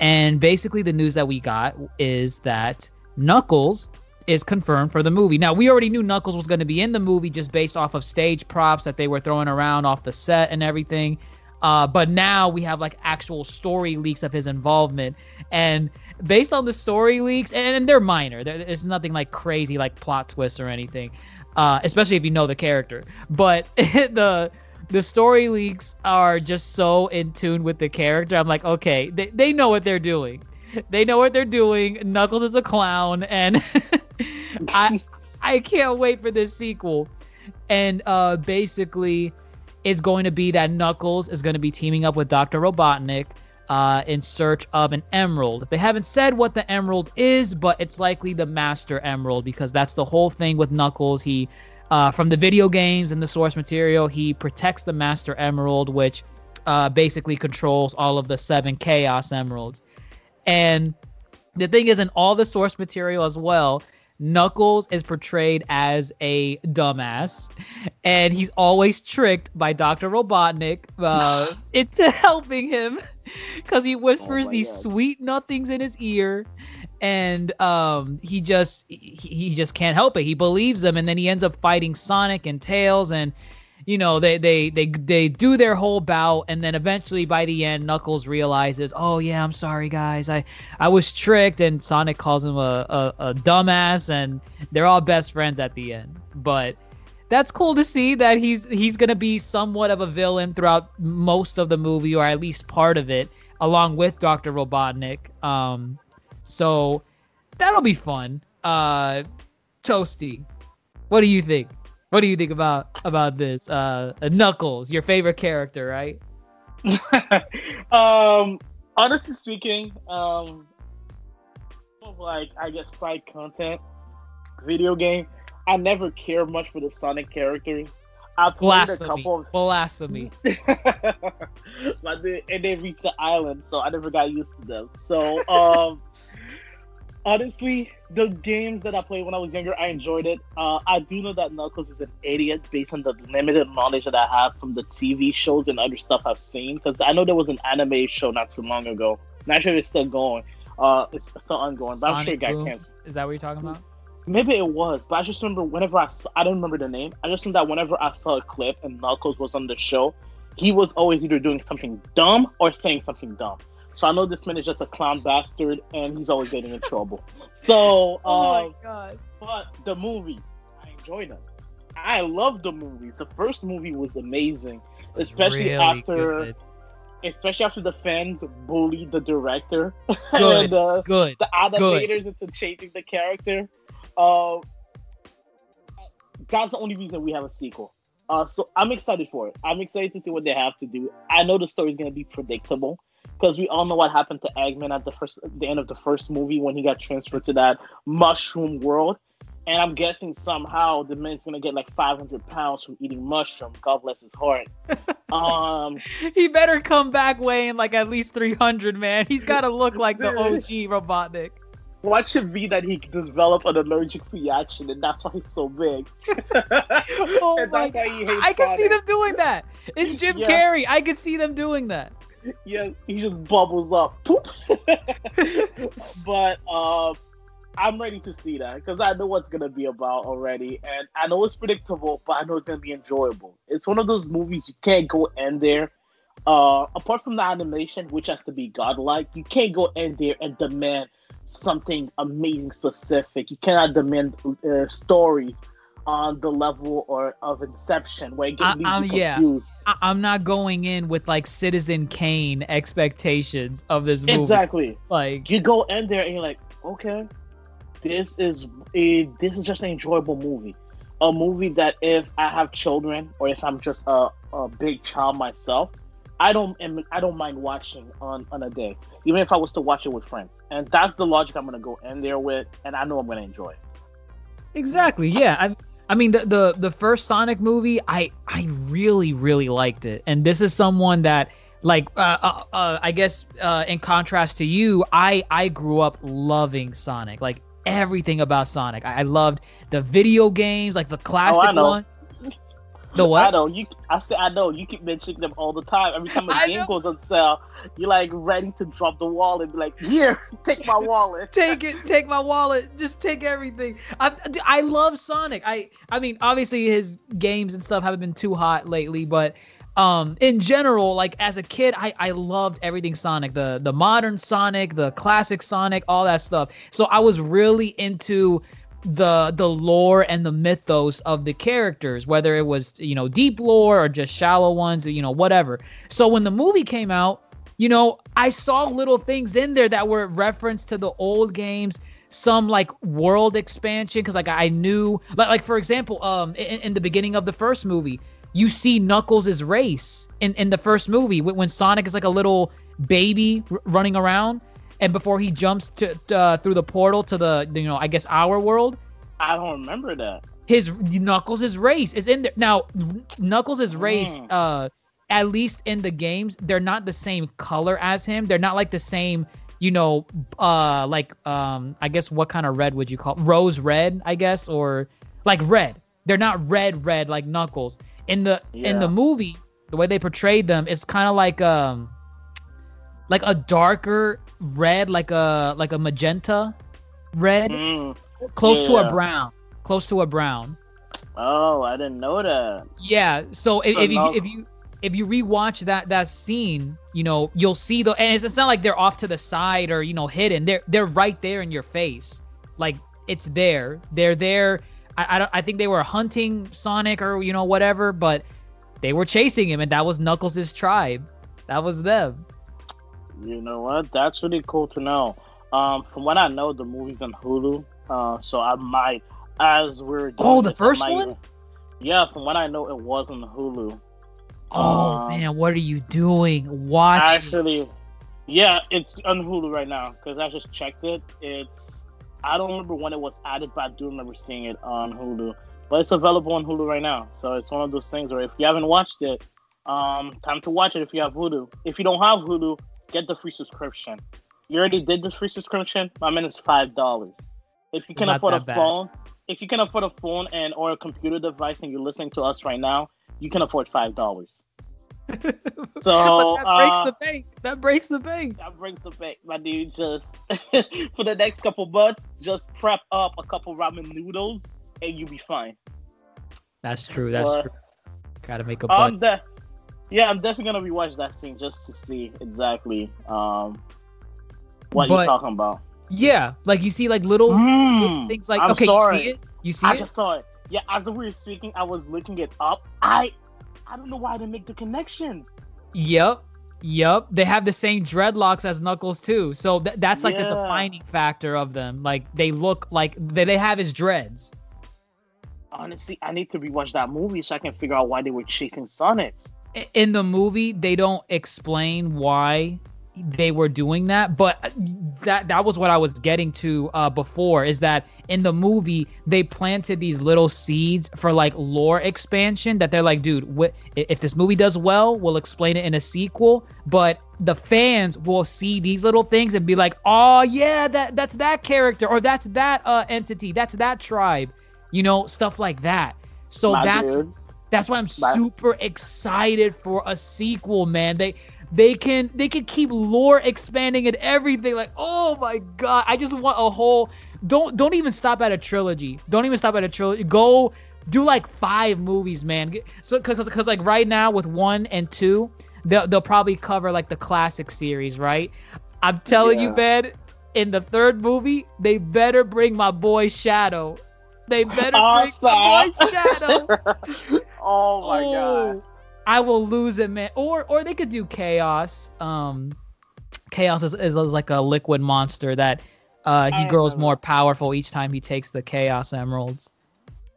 And basically the news that we got is that Knuckles is confirmed for the movie. Now, we already knew Knuckles was going to be in the movie just based off of stage props that they were throwing around off the set and everything. Uh, but now we have like actual story leaks of his involvement, and based on the story leaks, and, and they're minor. There- There's nothing like crazy like plot twists or anything, uh, especially if you know the character. But the the story leaks are just so in tune with the character. I'm like, okay, they, they know what they're doing. They know what they're doing. Knuckles is a clown, and I I can't wait for this sequel. And uh, basically, it's going to be that Knuckles is going to be teaming up with Dr. Robotnik uh, in search of an emerald. They haven't said what the emerald is, but it's likely the Master Emerald because that's the whole thing with Knuckles. He, uh, from the video games and the source material, he protects the Master Emerald, which uh, basically controls all of the seven Chaos Emeralds. And the thing is, in all the source material as well, Knuckles is portrayed as a dumbass, and he's always tricked by Dr. Robotnik uh, into helping him because he whispers Oh these God. sweet nothings in his ear, and um, he just he, he just can't help it. He believes him, and then he ends up fighting Sonic and Tails, and you know they they they they do their whole bout and then eventually by the end knuckles realizes oh yeah i'm sorry guys. I i was tricked and sonic calls him a, a, a dumbass and they're all best friends at the end. But that's cool to see that he's he's gonna be somewhat of a villain throughout most of the movie or at least part of it along with dr robotnik. Um so that'll be fun. Uh toasty what do you think what do you think about about this? Uh, Knuckles, your favorite character, right? um, honestly speaking, um, of like I guess side content, video game. I never care much for the Sonic characters. I played a Blasphemy. couple of Blasphemy. but they, and they reached the island, so I never got used to them. So, um, honestly, the games that I played when I was younger, I enjoyed it. Uh, I do know that Knuckles is an idiot based on the limited knowledge that I have from the TV shows and other stuff I've seen. Because I know there was an anime show not too long ago. Not sure if it's still going. Uh, it's still ongoing, but I'm sure it Sonic got Boom? canceled. Is that what you're talking about? Maybe it was, but I just remember whenever I saw, I don't remember the name. I just know that whenever I saw a clip and Knuckles was on the show, he was always either doing something dumb or saying something dumb. So I know this man is just a clown bastard and he's always getting in trouble. So, uh, god. but the movies, I enjoyed them. I love the movies. The first movie was amazing, especially Really after, good. especially after the fans bullied the director Good. and uh, Good. the animators into changing the character. Uh, that's the only reason we have a sequel. Uh, so I'm excited for it. I'm excited to see what they have to do. I know the story is gonna be predictable because we all know what happened to Eggman at the first, the end of the first movie when he got transferred to that mushroom world. And I'm guessing somehow the man's gonna get like 500 pounds from eating mushroom. God bless his heart. um, He better come back weighing like at least 300, man. He's got to look like the OG Robotnik. Watch it be that he develop an allergic reaction, and that's why he's so big. Oh and my that's why he hates I can see them doing that. It's Jim Yeah. Carrey. I can see them doing that. Yeah, he just bubbles up. Poop. but um, I'm ready to see that because I know what's gonna be about already, and I know it's predictable, but I know it's gonna be enjoyable. It's one of those movies you can't go in there. Uh, apart from the animation, which has to be godlike, you can't go in there and demand something amazing specific. You cannot demand uh, stories on the level or of Inception where it I- gets leaves um, you yeah. confused. I- I'm not going in with like Citizen Kane expectations of this movie. Exactly. Like, you go in there and you're like, okay, this is a this is just an enjoyable movie, a movie that if I have children or if I'm just a, a big child myself, I don't I don't mind watching on on a day, even if I was to watch it with friends. And that's the logic I'm gonna go in there with, and I know I'm gonna enjoy. It. Exactly. Yeah. I I mean the the the first Sonic movie, I I really really liked it, and this is someone that like uh, uh, uh, I guess uh, in contrast to you, I I grew up loving Sonic, like everything about Sonic. I, I loved the video games, like the classic oh, one. The what? I know you. I say I know you keep mentioning them all the time. Every time a game goes on sale, you're like ready to drop the wallet and be like, "Here, take my wallet. take it, take my wallet. Just take everything." I, I love Sonic. I I mean, obviously his games and stuff haven't been too hot lately, but um in general like as a kid i i loved everything sonic the the modern sonic the classic sonic all that stuff so i was really into the the lore and the mythos of the characters whether it was you know deep lore or just shallow ones or you know whatever. So when the movie came out you know i saw little things in there that were reference to the old games some like world expansion because like i knew like, like for example um in, in the beginning of the first movie you see Knuckles' race in, in the first movie when Sonic is like a little baby r- running around and before he jumps to, to uh, through the portal to the you know I guess our world. I don't remember that. His Knuckles' his race is in there now. Knuckles' race, mm. uh, at least in the games, they're not the same color as him. They're not like the same, you know, uh, like um, I guess what kind of red would you call rose red? I guess or like red. They're not red red like Knuckles in the yeah. in the movie the way they portrayed them is kind of like um like a darker red like a like a magenta red mm. close yeah. to a brown close to a brown oh i didn't know that yeah so, if, if, you, if you if you rewatch that that scene you know you'll see the and it's, it's not like they're off to the side or you know hidden they're they're right there in your face like it's there they're there I, I, I think they were hunting Sonic or you know whatever, but they were chasing him, and that was Knuckles' tribe. That was them. You know what? That's really cool to know. Um, from what I know, the movie's on Hulu, uh, so I might, as we're oh the this, first might, one. Yeah, from what I know, it was on Hulu. Oh um, man, what are you doing? Watch. Actually, yeah, it's on Hulu right now because I just checked it. It's I don't remember when it was added, but I do remember seeing it on Hulu. But it's available on Hulu right now. So it's one of those things where if you haven't watched it, um, time to watch it if you have Hulu. If you don't have Hulu, get the free subscription. You already did the free subscription. My man is five dollars. If you can Not afford a bad. phone, if you can afford a phone and or a computer device, and you're listening to us right now, you can afford five dollars. so that breaks uh, the bank. That breaks the bank. That breaks the bank, my dude. Just for the next couple months, just prep up a couple ramen noodles, and you'll be fine. That's true. That's but, true. Gotta make a butt. De- yeah, I'm definitely gonna rewatch that scene just to see exactly um, what but, you're talking about. Yeah, like you see like little, mm, little things like I'm okay, sorry. you see it. You see I it? just saw it. Yeah, as we were speaking, I was looking it up. I I don't know why they make the connections. Yep. Yep, they have the same dreadlocks as Knuckles too. So th- that's like yeah. the defining factor of them. Like they look like they, they have his dreads. Honestly, I need to rewatch that movie so I can figure out why they were chasing Sonics. In the movie, they don't explain why they were doing that but that that was what i was getting to uh, before is that in the movie they planted these little seeds for like lore expansion that they're like dude wh- if this movie does well we'll explain it in a sequel but the fans will see these little things and be like oh yeah that that's that character or that's that uh, entity that's that tribe you know stuff like that so My that's dude. That's why i'm super excited for a sequel man they they can they can keep lore expanding and everything. Like, oh my god, I just want a whole. Don't don't even stop at a trilogy. Don't even stop at a trilogy. Go do like five movies, man. So because because like right now with one and two, they'll they'll probably cover like the classic series, right? I'm telling yeah. you, man. In the third movie, they better bring my boy Shadow. They better awesome. bring Shadow. oh my oh. god. I will lose it, man. Or or they could do chaos. Um, chaos is, is, is like a liquid monster that uh he grows more powerful each time he takes the chaos emeralds.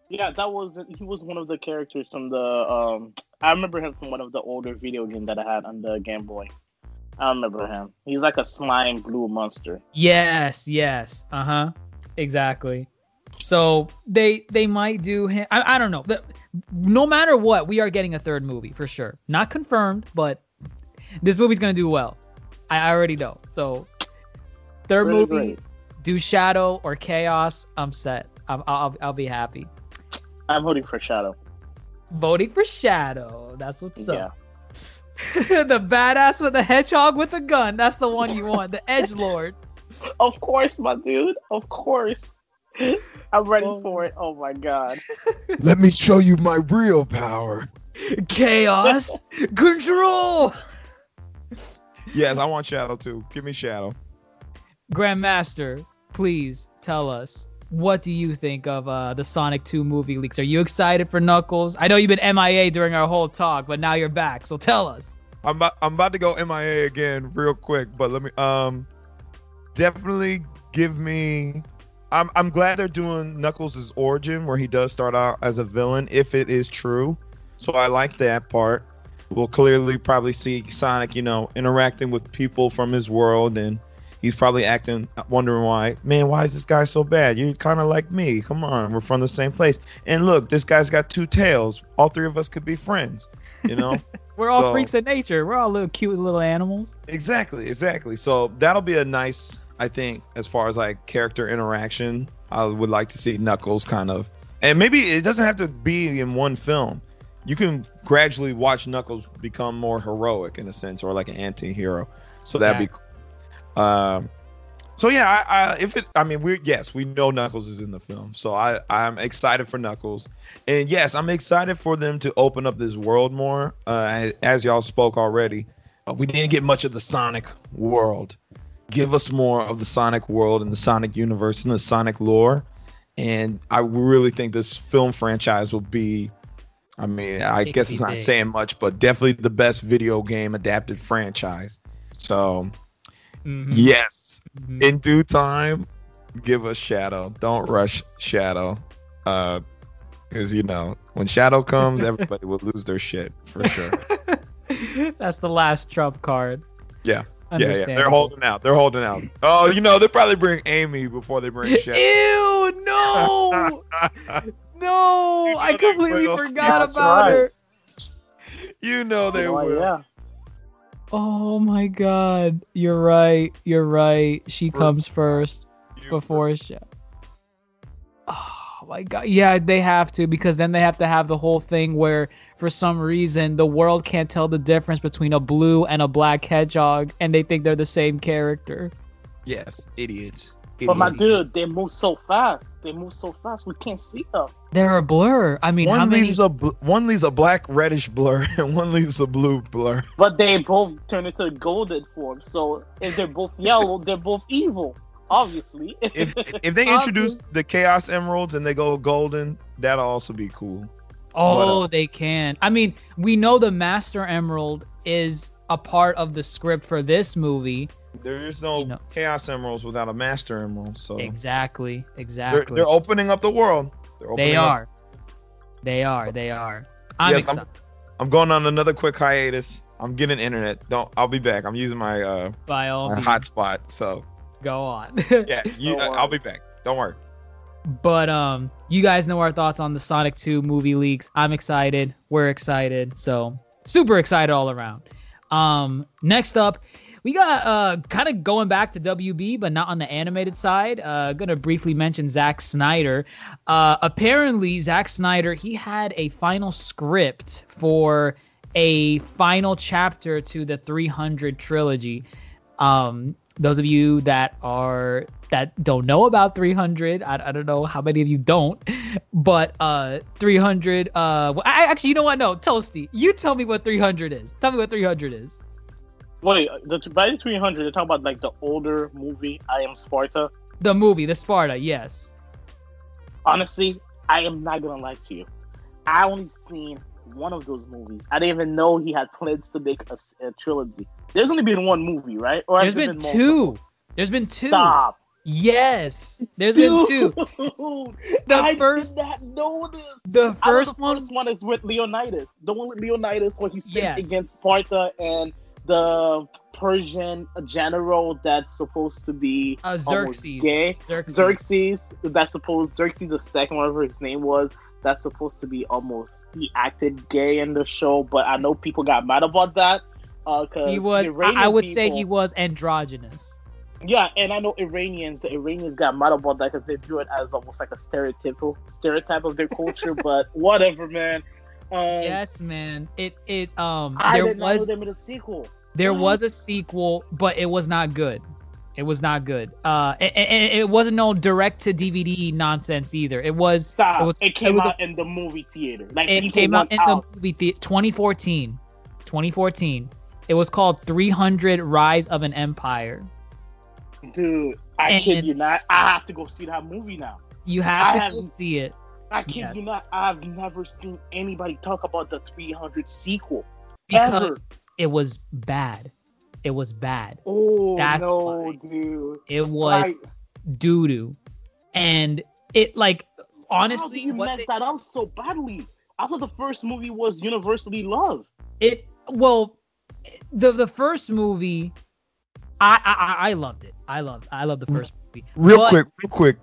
Yeah, that was he was one of the characters from the um I remember him from one of the older video games that I had on the Game Boy. I remember him. He's like a slime blue monster. Yes, yes. Uh-huh. Exactly. So they they might do him I, I don't know. The, no matter what, we are getting a third movie for sure. Not confirmed, but this movie's gonna do well. I, already know. So third Really movie, great. do Shadow or Chaos. I'm set. I'm, I'll I'll be happy. I'm voting for Shadow. Voting for Shadow. That's what's Yeah. up. the badass with the hedgehog with a gun. That's the one you want. The edge lord. Of course, my dude. Of course. I'm ready Oh. for it. Oh my god. Let me show you my real power. Chaos control. Yes, I want Shadow too. Give me Shadow. Grandmaster, please tell us what do you think of uh, the Sonic 2 movie leaks? Are you excited for Knuckles? I know you've been MIA during our whole talk, but now you're back, so tell us. I'm about, I'm about to go MIA again real quick, but let me um definitely give me I'm I'm glad they're doing Knuckles' origin where he does start out as a villain if it is true. So I like that part. We'll clearly probably see Sonic, you know, interacting with people from his world and he's probably acting wondering why, man, why is this guy so bad? You're kind of like me. Come on, we're from the same place. And look, this guy's got two tails. All three of us could be friends, you know? We're all So- freaks of nature. We're all little cute little animals. Exactly, exactly. So that'll be a nice, I think, as far as like character interaction. I would like to see Knuckles kind of, and maybe it doesn't have to be in one film. You can gradually watch Knuckles become more heroic in a sense, or like an anti-hero. So that'd be, um, so yeah. I, I, if it, I mean, we yes, we know Knuckles is in the film, so I, I'm excited for Knuckles, and yes, I'm excited for them to open up this world more. Uh, as y'all spoke already, uh, we didn't get much of the Sonic world. Give us more of the Sonic world and the Sonic universe and the Sonic lore. And I really think this film franchise will be, I mean, I guess it's not saying much, but definitely the best video game adapted franchise. So, Mhm, yes, mhm. in due time, give us Shadow. Don't rush Shadow. Uh, because you know, when Shadow comes, everybody will lose their shit for sure. That's the last trump card. Yeah. Yeah, yeah, they're holding out. They're holding out. Oh, you know, they probably bring Amy before they bring Shadow. Ew, no, no! You I know they completely will. forgot That's about right. her. you know they Oh, will. yeah. Oh my god, you're right. You're right. She For- comes first You- before Sha Oh my god. Yeah, they have to because then they have to have the whole thing where for some reason the world can't tell the difference between a blue and a black hedgehog and they think they're the same character. Yes, idiots. But my dude, they move so fast. They move so fast. We can't see them. They're a blur. I mean, how one many leaves a bl- one leaves a black reddish blur and one leaves a blue blur. But they both turn into golden form. So if they're both yellow, they're both evil. Obviously. If if they introduce the Chaos Emeralds and they go golden, that'll also be cool. Oh, But, uh, they can. I mean, we know the Master Emerald is a part of the script for this movie. There is no You know. Chaos Emeralds without a Master Emerald, so Exactly. they're, Exactly. they're opening up the world. They're They up- are. They are. They are. I'm Yes, I'm- I'm going on another quick hiatus. I'm getting internet. Don't. I'll be back. I'm using my uh my hotspot. So Go on. yeah, you, I'll be back. Don't worry. But um, you guys know our thoughts on the Sonic 2 movie leaks. I'm excited. We're excited. So super excited all around. Um, next up, we got uh kind of going back to WB, but not on the animated side. Uh, gonna briefly mention Zack Snyder. Uh, apparently Zack Snyder he had a final script for a final chapter to the 300 trilogy. Um, those of you that are that don't know about 300, I, I don't know how many of you don't, but uh 300 uh well, I actually you know what no Toasty you tell me what 300 is tell me what 300 is Wait, the by the 300, they're talking about like the older movie, I Am Sparta. the movie the Sparta yes Honestly, I am not gonna lie to you. I only seen one of those movies. I didn't even know he had plans to make a trilogy. There's only been one movie, right? Or there's there's there been multiple? two there's been two Stop. Yes, there's been two. The I first- did not know this. The first the one, first one is with Leonidas. The one with Leonidas where he's Yes. against Sparta and the Persian general that's supposed to be uh, almost Xerxes. gay. Xerxes. Xerxes, that's supposed Xerxes the second, whatever his name was, that's supposed to be almost he acted gay in the show, but I know people got mad about that. Uh, cause He was. I, I would say he was androgynous. Yeah, and I know Iranians. The Iranians got mad about that because they view it as almost like a stereotypical stereotype of their culture. but whatever, man. Um, Yes, man. It it um I there did not know was they made a sequel. there was a sequel, but it was not good. It was not good. Uh, and, and it wasn't no direct to DVD nonsense either. It was. Stop! It It, came it was out in the movie theater. Like It came out in out. the movie theater 2014. 2014. It was called 300 Rise of an Empire. Dude, I And- kid you not. I have to go see that movie now. You have I to have- go see it I kid Yes. you not. I've never seen anybody talk about the 300 sequel. because Ever. it was bad. It was bad. Oh That's no, why. dude. It was Like, doo doo, and it like how did honestly, you what mess they- that up so badly? I thought the first movie was universally loved. it well, the the first movie, I I I- I loved it. I loved I loved the mm. first movie. Real But- quick, real quick.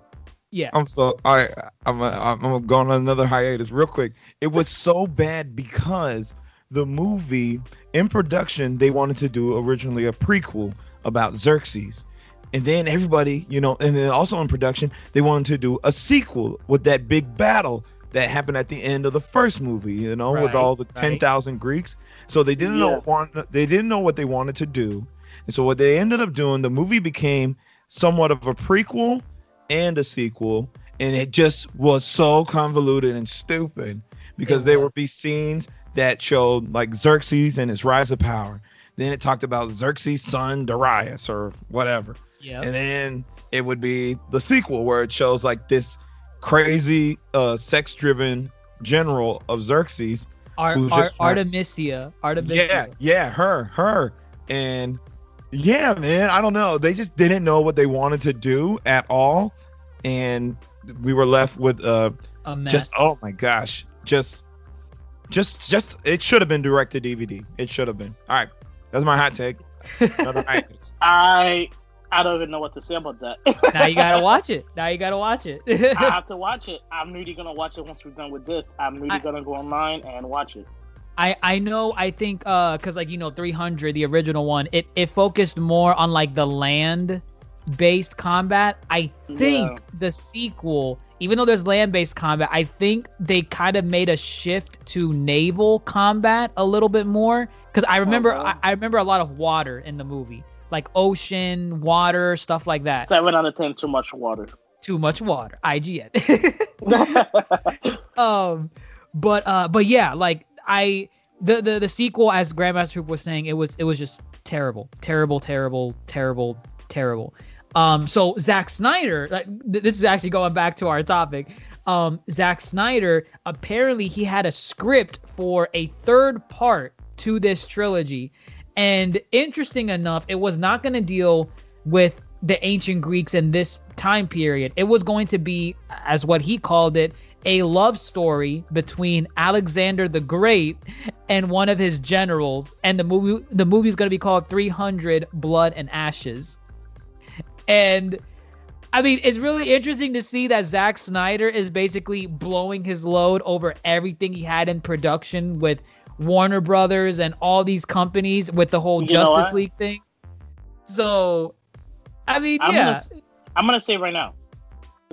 Yeah. I'm so I I'm a, I'm I'm going on another hiatus real quick. It was so bad because the movie in production they wanted to do originally a prequel about Xerxes. And then everybody, you know, and then also in production they wanted to do a sequel with that big battle that happened at the end of the first movie, you know, with all the right. 10,000 Greeks. So they didn't Yeah. know want, they didn't know what they wanted to do. And so what they ended up doing, the movie became somewhat of a prequel and a sequel, and it just was so convoluted and stupid because there would be scenes that showed like Xerxes and his rise of power. Then it talked about Xerxes' son Darius or whatever. Yeah. And then it would be the sequel where it shows like this crazy uh sex-driven general of Xerxes. Ar- Ar- Artemisia. Artemisia. Yeah, yeah, her, her. And yeah, man, I don't know. They just didn't know what they wanted to do at all. And we were left with uh A mess. just oh my gosh. Just just just it should have been direct to DVD. It should have been. All right. That's my hot take. I I don't even know what to say about that. now you gotta watch it. Now you gotta watch it. I have to watch it. I'm really gonna watch it once we're done with this. I'm really I- gonna go online and watch it. I I know I think uh cuz like you know 300 the original one it it focused more on like the land based combat. I think Yeah. the sequel even though there's land based combat, I think they kind of made a shift to naval combat a little bit more cuz I remember Okay. I, I remember a lot of water in the movie. Like ocean, water, stuff like that. Seven out of ten, too much water. Too much water. IGN. um but uh but yeah like i the the, the sequel as grandmaster Hoop was saying it was it was just terrible terrible terrible terrible terrible um so Zack Snyder this is actually going back to our topic um Zack Snyder apparently he had a script for a third part to this trilogy and interesting enough it was not going to deal with the ancient Greeks in this time period. It was going to be, as what he called it, a love story between Alexander the Great and one of his generals. And the movie the movie is going to be called 300 Blood and Ashes. And I mean, it's really interesting to see that Zack Snyder is basically blowing his load over everything he had in production with Warner Brothers and all these companies with the whole You Justice? League thing. So, I mean, I'm yeah. gonna I'm gonna say right now,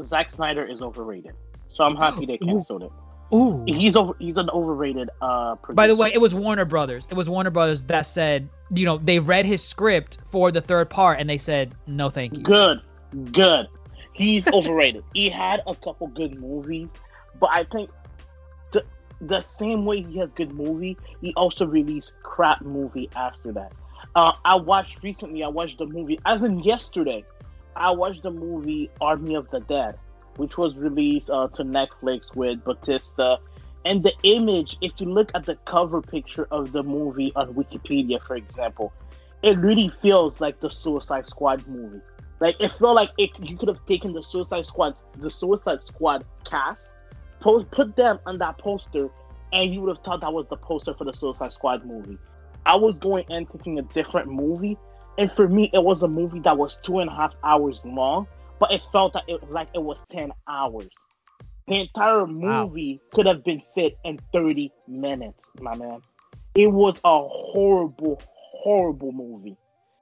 Zack Snyder is overrated. So I'm happy they canceled it. Ooh. He's over. He's an overrated. Uh, producer. By the way, it was Warner Brothers. It was Warner Brothers that said, you know, they read his script for the third part and they said, no, thank you. good, good. He's overrated. he had a couple good movies, but I think the the same way he has good movie, he also released crap movie after that. Uh, I watched recently. I watched the movie, as in yesterday. I watched the movie Army of the Dead, which was released uh, to Netflix with Batista. And the image, if you look at the cover picture of the movie on Wikipedia, for example, it really feels like the Suicide Squad movie. Like it felt like it, you could have taken the Suicide Squad, the Suicide Squad cast, post, put them on that poster, and you would have thought that was the poster for the Suicide Squad movie. I was going in thinking a different movie, and for me, it was a movie that was two and a half hours long, but it felt that it, like it was ten hours. The entire movie wow. could have been fit in thirty minutes, my man. It was a horrible, horrible movie,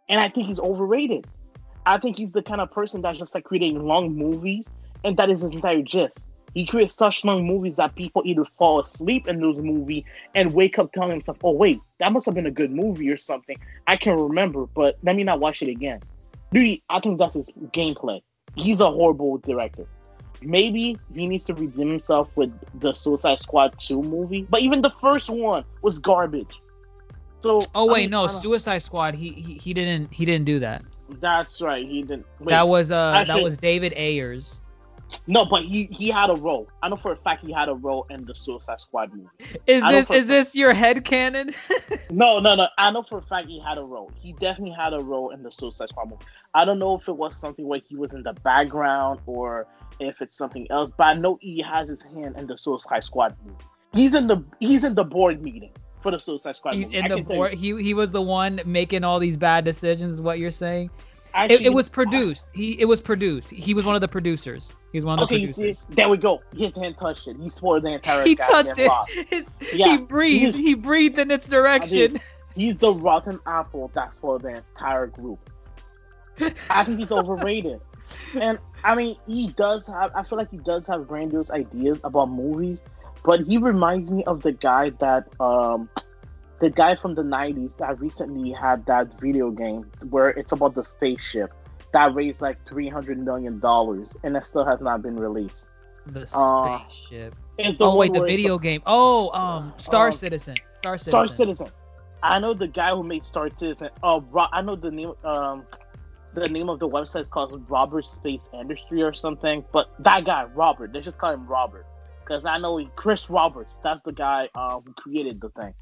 and I think he's overrated. I think he's the kind of person that's just like creating long movies, and that is his entire gist. He creates such long movies that people either fall asleep in those movies and wake up telling themselves, "Oh wait, that must have been a good movie or something." I can remember, but let me not watch it again. Dude, I think that's his gameplay. He's a horrible director. Maybe he needs to redeem himself with the Suicide Squad 2 movie, but even the first one was garbage. So Oh wait, I mean, no, Suicide Squad, he, he he didn't he didn't do that. That's right. He didn't. Wait, that was uh actually, that was David Ayers. No, but he he had a role. I know for a fact he had a role in the Suicide Squad movie. Is this is this your head canon? no, no, no. I know for a fact he had a role. He definitely had a role in the Suicide Squad movie. I don't know if it was something where he was in the background or if it's something else, but I know he has his hand in the Suicide Squad movie. He's in the he's in the board meeting for the Suicide Squad. He's movie. in I the board. He he was the one making all these bad decisions. Is what you're saying? Actually, it, it, was produced. He it was produced. He was one of the producers. He's one of the okay, producers. See, there we go. His hand touched it. He swore the entire. He touched it. His, yeah, he breathed. He breathed in its direction. I mean, he's the rotten apple that spoiled the entire group. I think he's overrated. And I mean, he does have. I feel like he does have grandiose ideas about movies, but he reminds me of the guy that um the guy from the 90s that recently had that video game where it's about the spaceship that raised like 300 million dollars and that still has not been released. The uh, spaceship. uh, the oh wait the video game. Oh um star uh, citizen star citizen. Star citizen. I know the guy who made star citizen. Uh i know the name um the name of the website is called robert space industry or something but that guy robert they just call him robert because i know he, chris roberts that's the guy uh, who created the thing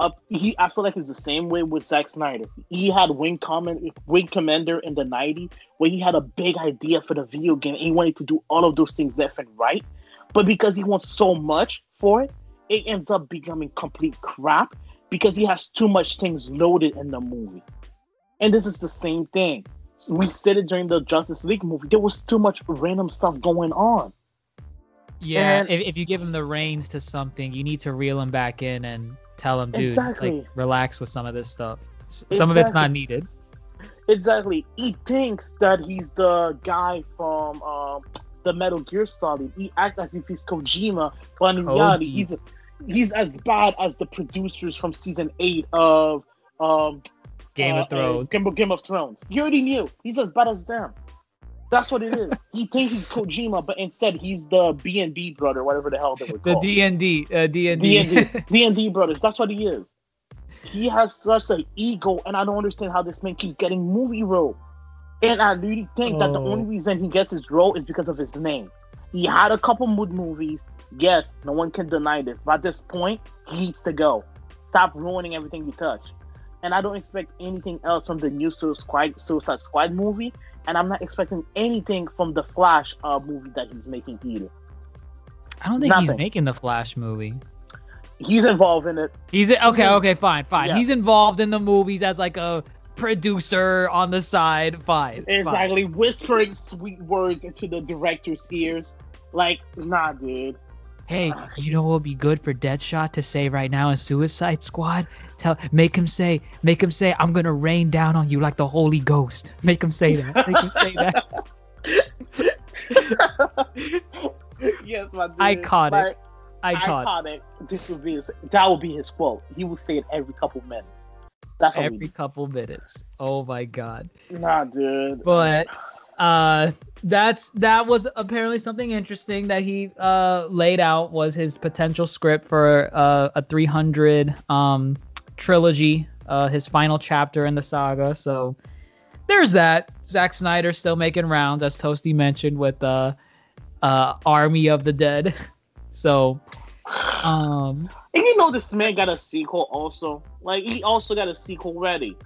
up. He, I feel like it's the same way with Zack Snyder. He had Wing Command, Wing Commander in the '90s, where he had a big idea for the video game. He wanted to do all of those things left and right, but because he wants so much for it, it ends up becoming complete crap because he has too much things loaded in the movie. And this is the same thing. We said it during the Justice League movie. There was too much random stuff going on. Yeah, if, if you give him the reins to something, you need to reel him back in and tell him, dude, exactly. like relax with some of this stuff. S- exactly. Some of it's not needed. Exactly. He thinks that he's the guy from um, the Metal Gear Solid. He acts as if he's Kojima, but in reality, he's he's as bad as the producers from season eight of um, Game uh, of Thrones. Game, Game of Thrones. You already knew. He's as bad as them. That's what it is. he thinks he's Kojima, but instead he's the B and D brother, whatever the hell they were called. The D and D, uh, D and D, D and D brothers. That's what he is. He has such an ego, and I don't understand how this man keeps getting movie role. And I really think oh. that the only oh. reason he gets his role is because of his name. He had a couple mood movies. Yes, no one can deny this. But at this point, he needs to go. Stop ruining everything you touch. And I don't expect anything else from the new Suicide Squad movie and I'm not expecting anything from the Flash uh, movie that he's making either. I don't think Nothing. he's making the Flash movie. He's involved in it. He's okay. Okay, fine, fine. Yeah. He's involved in the movies as like a producer on the side. Fine. Exactly, fine. whispering sweet words into the director's ears. Like, nah, dude hey, uh, you know what would be good for Deadshot to say right now in Suicide Squad? Tell, make him say, make him say, I'm gonna rain down on you like the Holy Ghost. Make him say that. Make him say that. yes, my dude. Iconic. My, iconic. iconic. This would be his, that would be his quote. He would say it every couple minutes. That's every couple minutes. Oh my god. Nah, dude. But uh that's that was apparently something interesting that he uh laid out was his potential script for uh, a 300 um trilogy uh his final chapter in the saga. So there's that. Zack Snyder still making rounds as Toasty mentioned with uh uh Army of the Dead. So um and you know this man got a sequel also. Like he also got a sequel ready.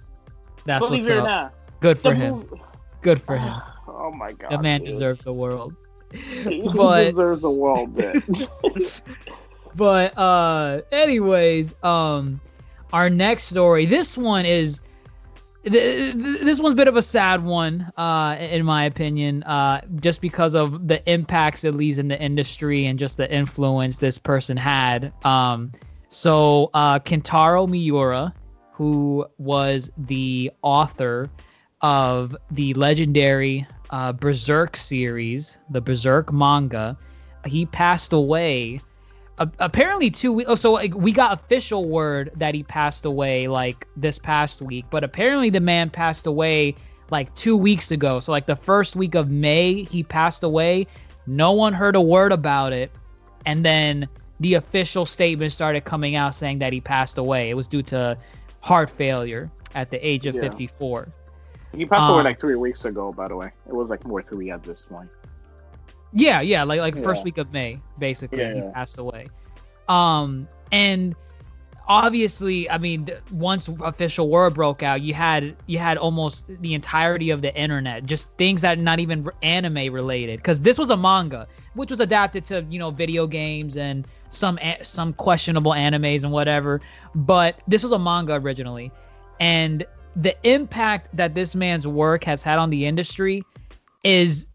That's Believe what's up. Not, good for him. movie, Good for him. Oh my god. The man dude. deserves the world. He but- deserves the world, man. But uh anyways, um our next story, this one is th- th- this one's a bit of a sad one uh in my opinion uh just because of the impacts it leaves in the industry and just the influence this person had um so uh Kentaro Miura who was the author of the legendary uh, Berserk series, the Berserk manga. He passed away. apparently two weeks. Oh, so like, we got official word that he passed away like this past week, but apparently the man passed away like two weeks ago. So like the first week of May, he passed away. No one heard a word about it, and then the official statement started coming out saying that he passed away. It was due to heart failure at the age of Yeah. 54. He passed away Um, like three weeks ago, by the way. It was like more three at this point. Yeah, yeah, like like first week of May, basically, Yeah, he yeah. passed away. Um, and obviously, I mean, once official word broke out, you had you had almost the entirety of the internet, just things that not even anime related, because this was a manga, which was adapted to you know video games and some some questionable animes and whatever, but this was a manga originally, and the impact that this man's work has had on the industry is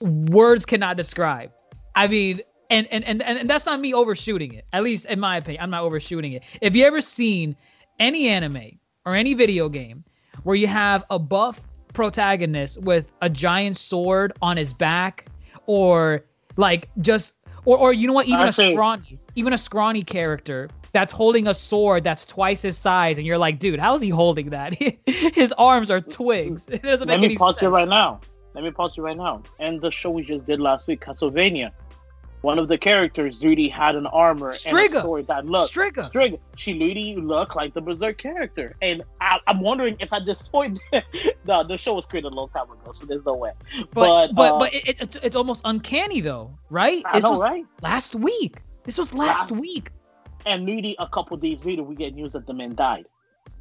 words cannot describe. I mean, and and and and that's not me overshooting it. At least in my opinion, I'm not overshooting it. If you ever seen any anime or any video game where you have a buff protagonist with a giant sword on his back, or like just or or you know what, even I a scrawny, even a scrawny character that's holding a sword that's twice his size, and you're like, dude, how is he holding that? his arms are twigs. It doesn't Let make me pause sense. you right now. Let me pause you right now. And the show we just did last week, Castlevania. One of the characters, Rudy, had an armor and Striga. a sword that looked. Striga. Striga. She literally looked like the Berserk character. And I, I'm wondering if at this point, no, the show was created a long time ago, so there's no way. But But, but uh, but it, it, it's- it's almost uncanny though, right? I this know, was right? last week. This was last, Last- week. And literally a couple days later, we get news that the man died,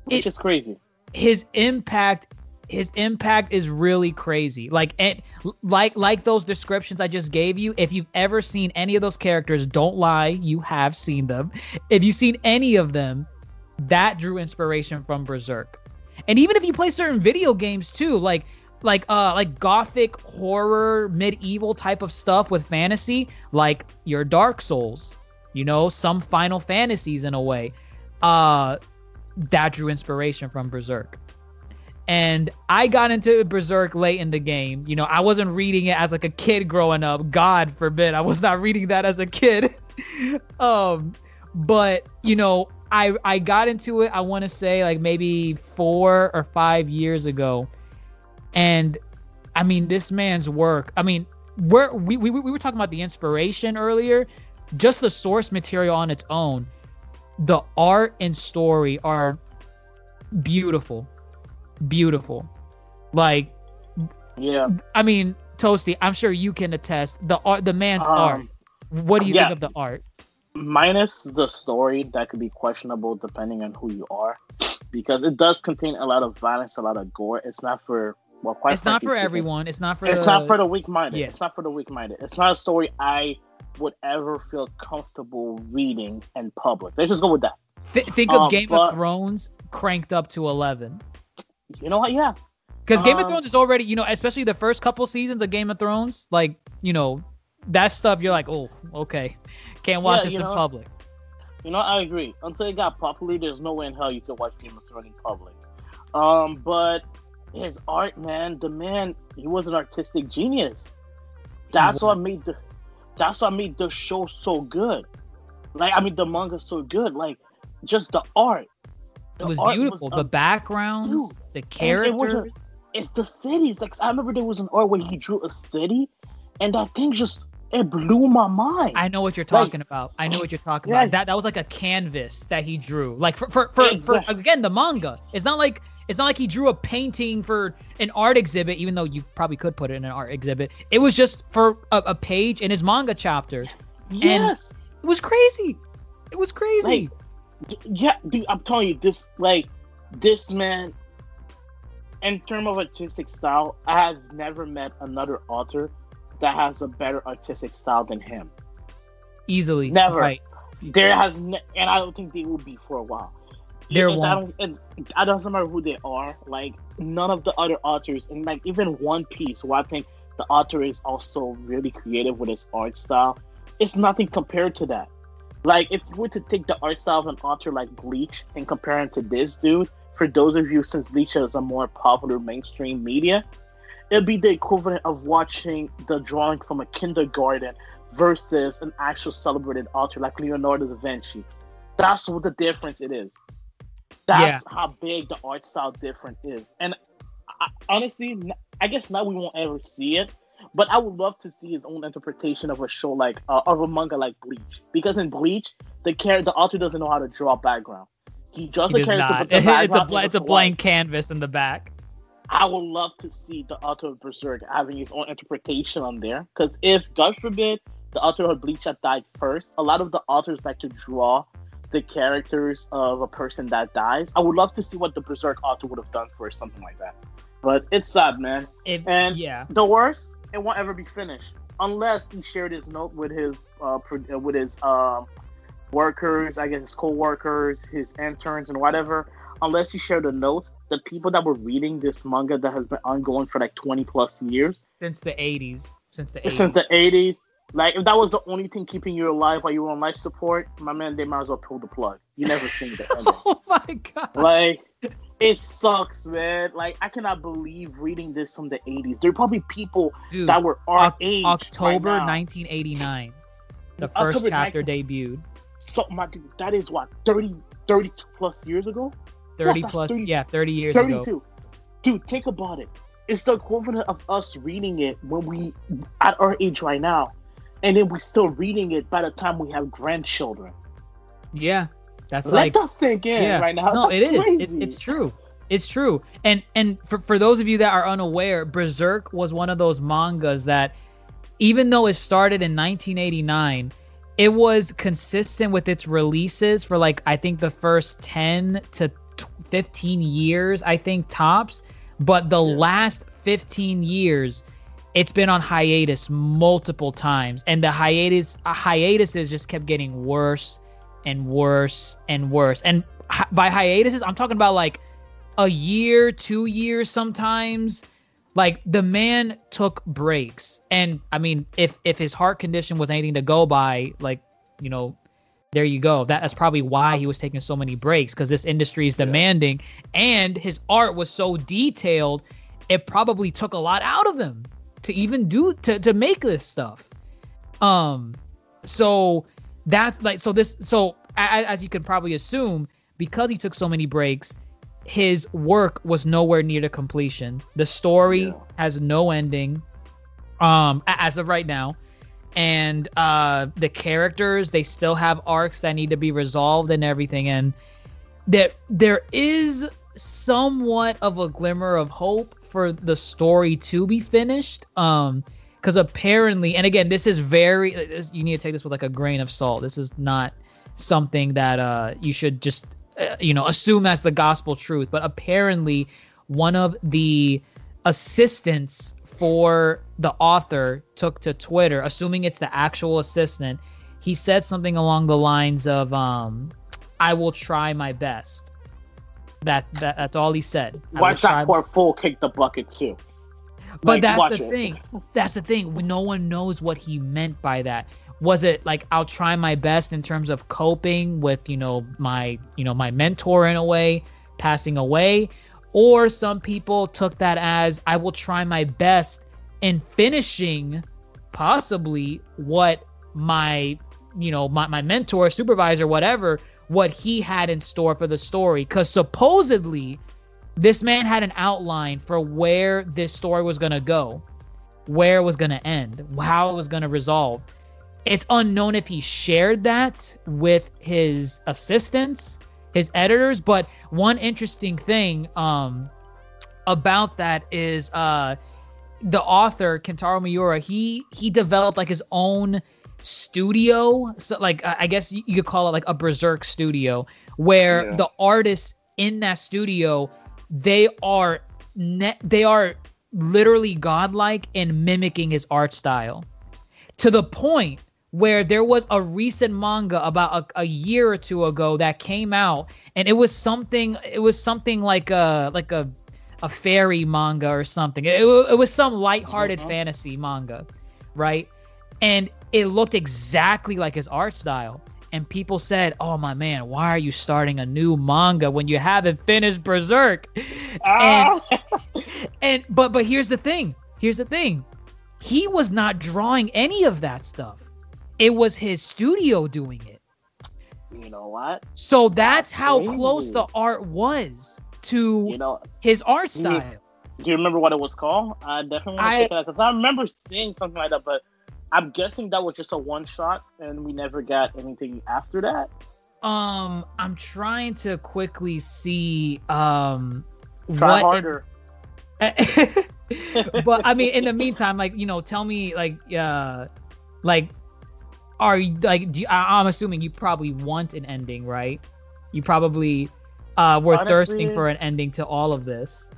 which It- is crazy. His impact his impact is really crazy. Like and like like those descriptions I just gave you, if you've ever seen any of those characters, don't lie, you have seen them. If you've seen any of them, that drew inspiration from Berserk. And even if you play certain video games too, like like uh like gothic horror medieval type of stuff with fantasy, like your Dark Souls, you know, some Final Fantasies in a way. Uh that drew inspiration from Berserk. And I got into Berserk late in the game. You know, I wasn't reading it as like a kid growing up. God forbid, I was not reading that as a kid. um, but you know, I I got into it. I want to say like maybe four or five years ago, and I mean this man's work. I mean, we're, we we we were talking about the inspiration earlier. Just the source material on its own, the art and story are beautiful, beautiful. Like Yeah. I mean, Toasty, I'm sure you can attest the art, the man's Um, art. What do you yeah. think of the art? minus the story that could be questionable depending on who you are because it does contain a lot of violence a lot of gore it's not for well quite It's not for speaking, everyone. It's not for. it's the, not for the weak-minded yeah. it's not for the weak-minded it's not a story i would ever feel comfortable reading in public let's just go with that Th- think of um, Game but- of Thrones cranked up to 11. you know what yeah Because Game of Um, Thrones is already, you know, especially the first couple seasons of Game of Thrones, like, you know, that stuff. You're like, oh, okay, can't watch Yeah, this in know, public. You know, I agree. Until it got popular, there's no way in hell you could watch Game of Thrones in public. Um, but his art, man, the man, he was an artistic genius. That's what made the, that's what made the show so good. Like, I mean, the manga so good. Like, just the art. It was art beautiful. the um, backgrounds, dude, the and it characters. wasn't- It's the cities. Like, I remember there was an art where he drew a city, and that thing just it blew my mind. I know what you're Like- talking about. I know what you're talking Yeah. about. That that was like a canvas that he drew. Like for for, for, for again the manga. It's not like it's not like he drew a painting for an art exhibit, even though you probably could put it in an art exhibit. It was just for a, a page in his manga chapter. yes. It was crazy. It was crazy. D- yeah, dude, I'm telling you, this like this man, in terms of artistic style, I have never met another author that has a better artistic style than him. Easily. Never. Right. There has, ne- and I don't think they will be for a while. There and I don't, and I doesn't matter who they are. Like none of the other authors, and like even One Piece, where I think the author is also really creative with his art style. It's nothing compared to that. Like if we were to take the art style of an author like Bleach and compare it to this dude, for those of you since Bleach is a more popular mainstream media, it'd be the equivalent of watching the drawing from a kindergarten versus an actual celebrated author like Leonardo da Vinci. That's what the difference it is. That's how big the art style difference is. And I, honestly, I guess now we won't ever see it. But I would love to see his own interpretation of a show like uh, of a manga like Bleach, because in Bleach, the char- the author doesn't know how to draw background. He draws He a character, not. but the it's a background it's a blank canvas in the back. I would love to see the author of Berserk having his own interpretation on there. Because if, God forbid, the author of Bleach had died first, a lot of the authors like to draw the characters of a person that dies. I would love to see what the Berserk author would have done for something like that. But it's sad, man. And yeah. the worst, it won't ever be finished unless he shared his note with his uh, uh, with his um, workers, I guess his co-workers, his interns, and whatever. Unless he shared the notes, the people that were reading this manga that has been ongoing for like 20 plus years Since the 80s. Since the 80s. since the 80s, like if that was the only thing keeping you alive while you were on life support, my man, they might as well pull the plug. You never seen the ending. oh my god. Like, it sucks, man. Like, I cannot believe reading this from the 80s. There are probably people Dude, that were our Oc- age. October right 1989. The first October chapter 19 debuted. So, my dude, that is what 30, 30 plus years ago. 30 that's plus, 30 yeah, 30 years ago. 32. Dude, think about it. It's the equivalent of us reading it when we at our age right now, and then we're still reading it by the time we have grandchildren. Yeah, that's Let like that sink in yeah. right now. No, That's it is. It, it's true. It's true. And and for for those of you that are unaware, Berserk was one of those mangas that, even though it started in 1989, it was consistent with its releases for like I think the first 10 to 15 years, I think tops. But the last 15 years, it's been on hiatus multiple times, and the hiatus uh, hiatuses just kept getting worse and worse and worse. And hi- by hiatuses, I'm talking about like a year, two years sometimes. Like the man took breaks, and I mean, if if his heart condition was anything to go by, like you know, there you go. That, that's probably why he was taking so many breaks because this industry is demanding, and his art was so detailed, it probably took a lot out of him to even do to to make this stuff. Um, so that's like so this so as you can probably assume because he took so many breaks his work was nowhere near to completion the story Yeah. has no ending um as of right now and uh the characters they still have arcs that need to be resolved and everything and there there is somewhat of a glimmer of hope for the story to be finished um because apparently and again this is very this, you need to take this with like a grain of salt. This is not something that uh you should just uh, you know assume as the gospel truth but apparently one of the assistants for the author took to twitter assuming it's the actual assistant. He said something along the lines of um i will try my best that, that that's all he said I Watch that poor fool kick the bucket too. but Like, that's the it. thing. That's the thing. No one knows what he meant by that. Was it like I'll try my best in terms of coping with, you know, my, you know, my mentor in a way passing away, or some people took that as I will try my best in finishing possibly what my, you know, my, my mentor, supervisor, whatever, what he had in store for the story cuz supposedly this man had an outline for where this story was going to go, where it was going to end, how it was going to resolve. It's unknown if he shared that with his assistants, his editors, but one interesting thing um about that is uh the author Kentaro Miura, he he developed like his own studio, so like I guess you could call it like a berserk studio where Yeah. the artists in that studio they are ne- they are literally godlike in mimicking his art style to the point where there was a recent manga about a, a year or two ago that came out and it was something it was something like a like a a fairy manga or something it, it was some lighthearted Mhm. fantasy manga right and it looked exactly like his art style and people said oh my man why are you starting a new manga when you haven't finished berserk Ah! and but but here's the thing here's the thing he was not drawing any of that stuff it was his studio doing it you know what? so that's That's how crazy. close the art was to You know, his art style do you remember what it was called? I definitely want I- to check it because I remember seeing something like that, but I'm guessing that was just a one shot and we never got anything after that. um i'm trying to quickly see um Try what harder. but I mean, in the meantime, like you know, tell me like uh, like are you like do you, I, I'm assuming you probably want an ending, right? You probably uh were thirsting for an ending to all of this.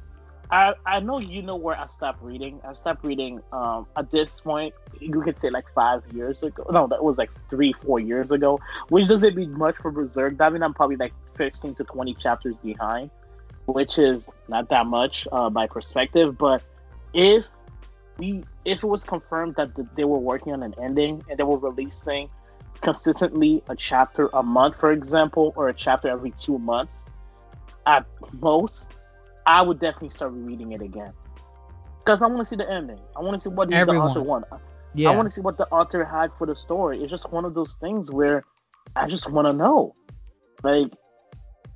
I, I know you know where I stopped reading. I stopped reading um, at this point. You could say like five years ago. No, that was like three, four years ago. Which doesn't mean much for Berserk. That means I'm probably like 15 to 20 chapters behind, which is not that much uh, by perspective. But if we, if it was confirmed that the, they were working on an ending and they were releasing consistently a chapter a month, for example, or a chapter every two months, at most, I would definitely start reading it again because I want to see the ending. I want to see what the author wanted. Yeah. I want to see what the author had for the story. It's just one of those things where I just want to know. Like,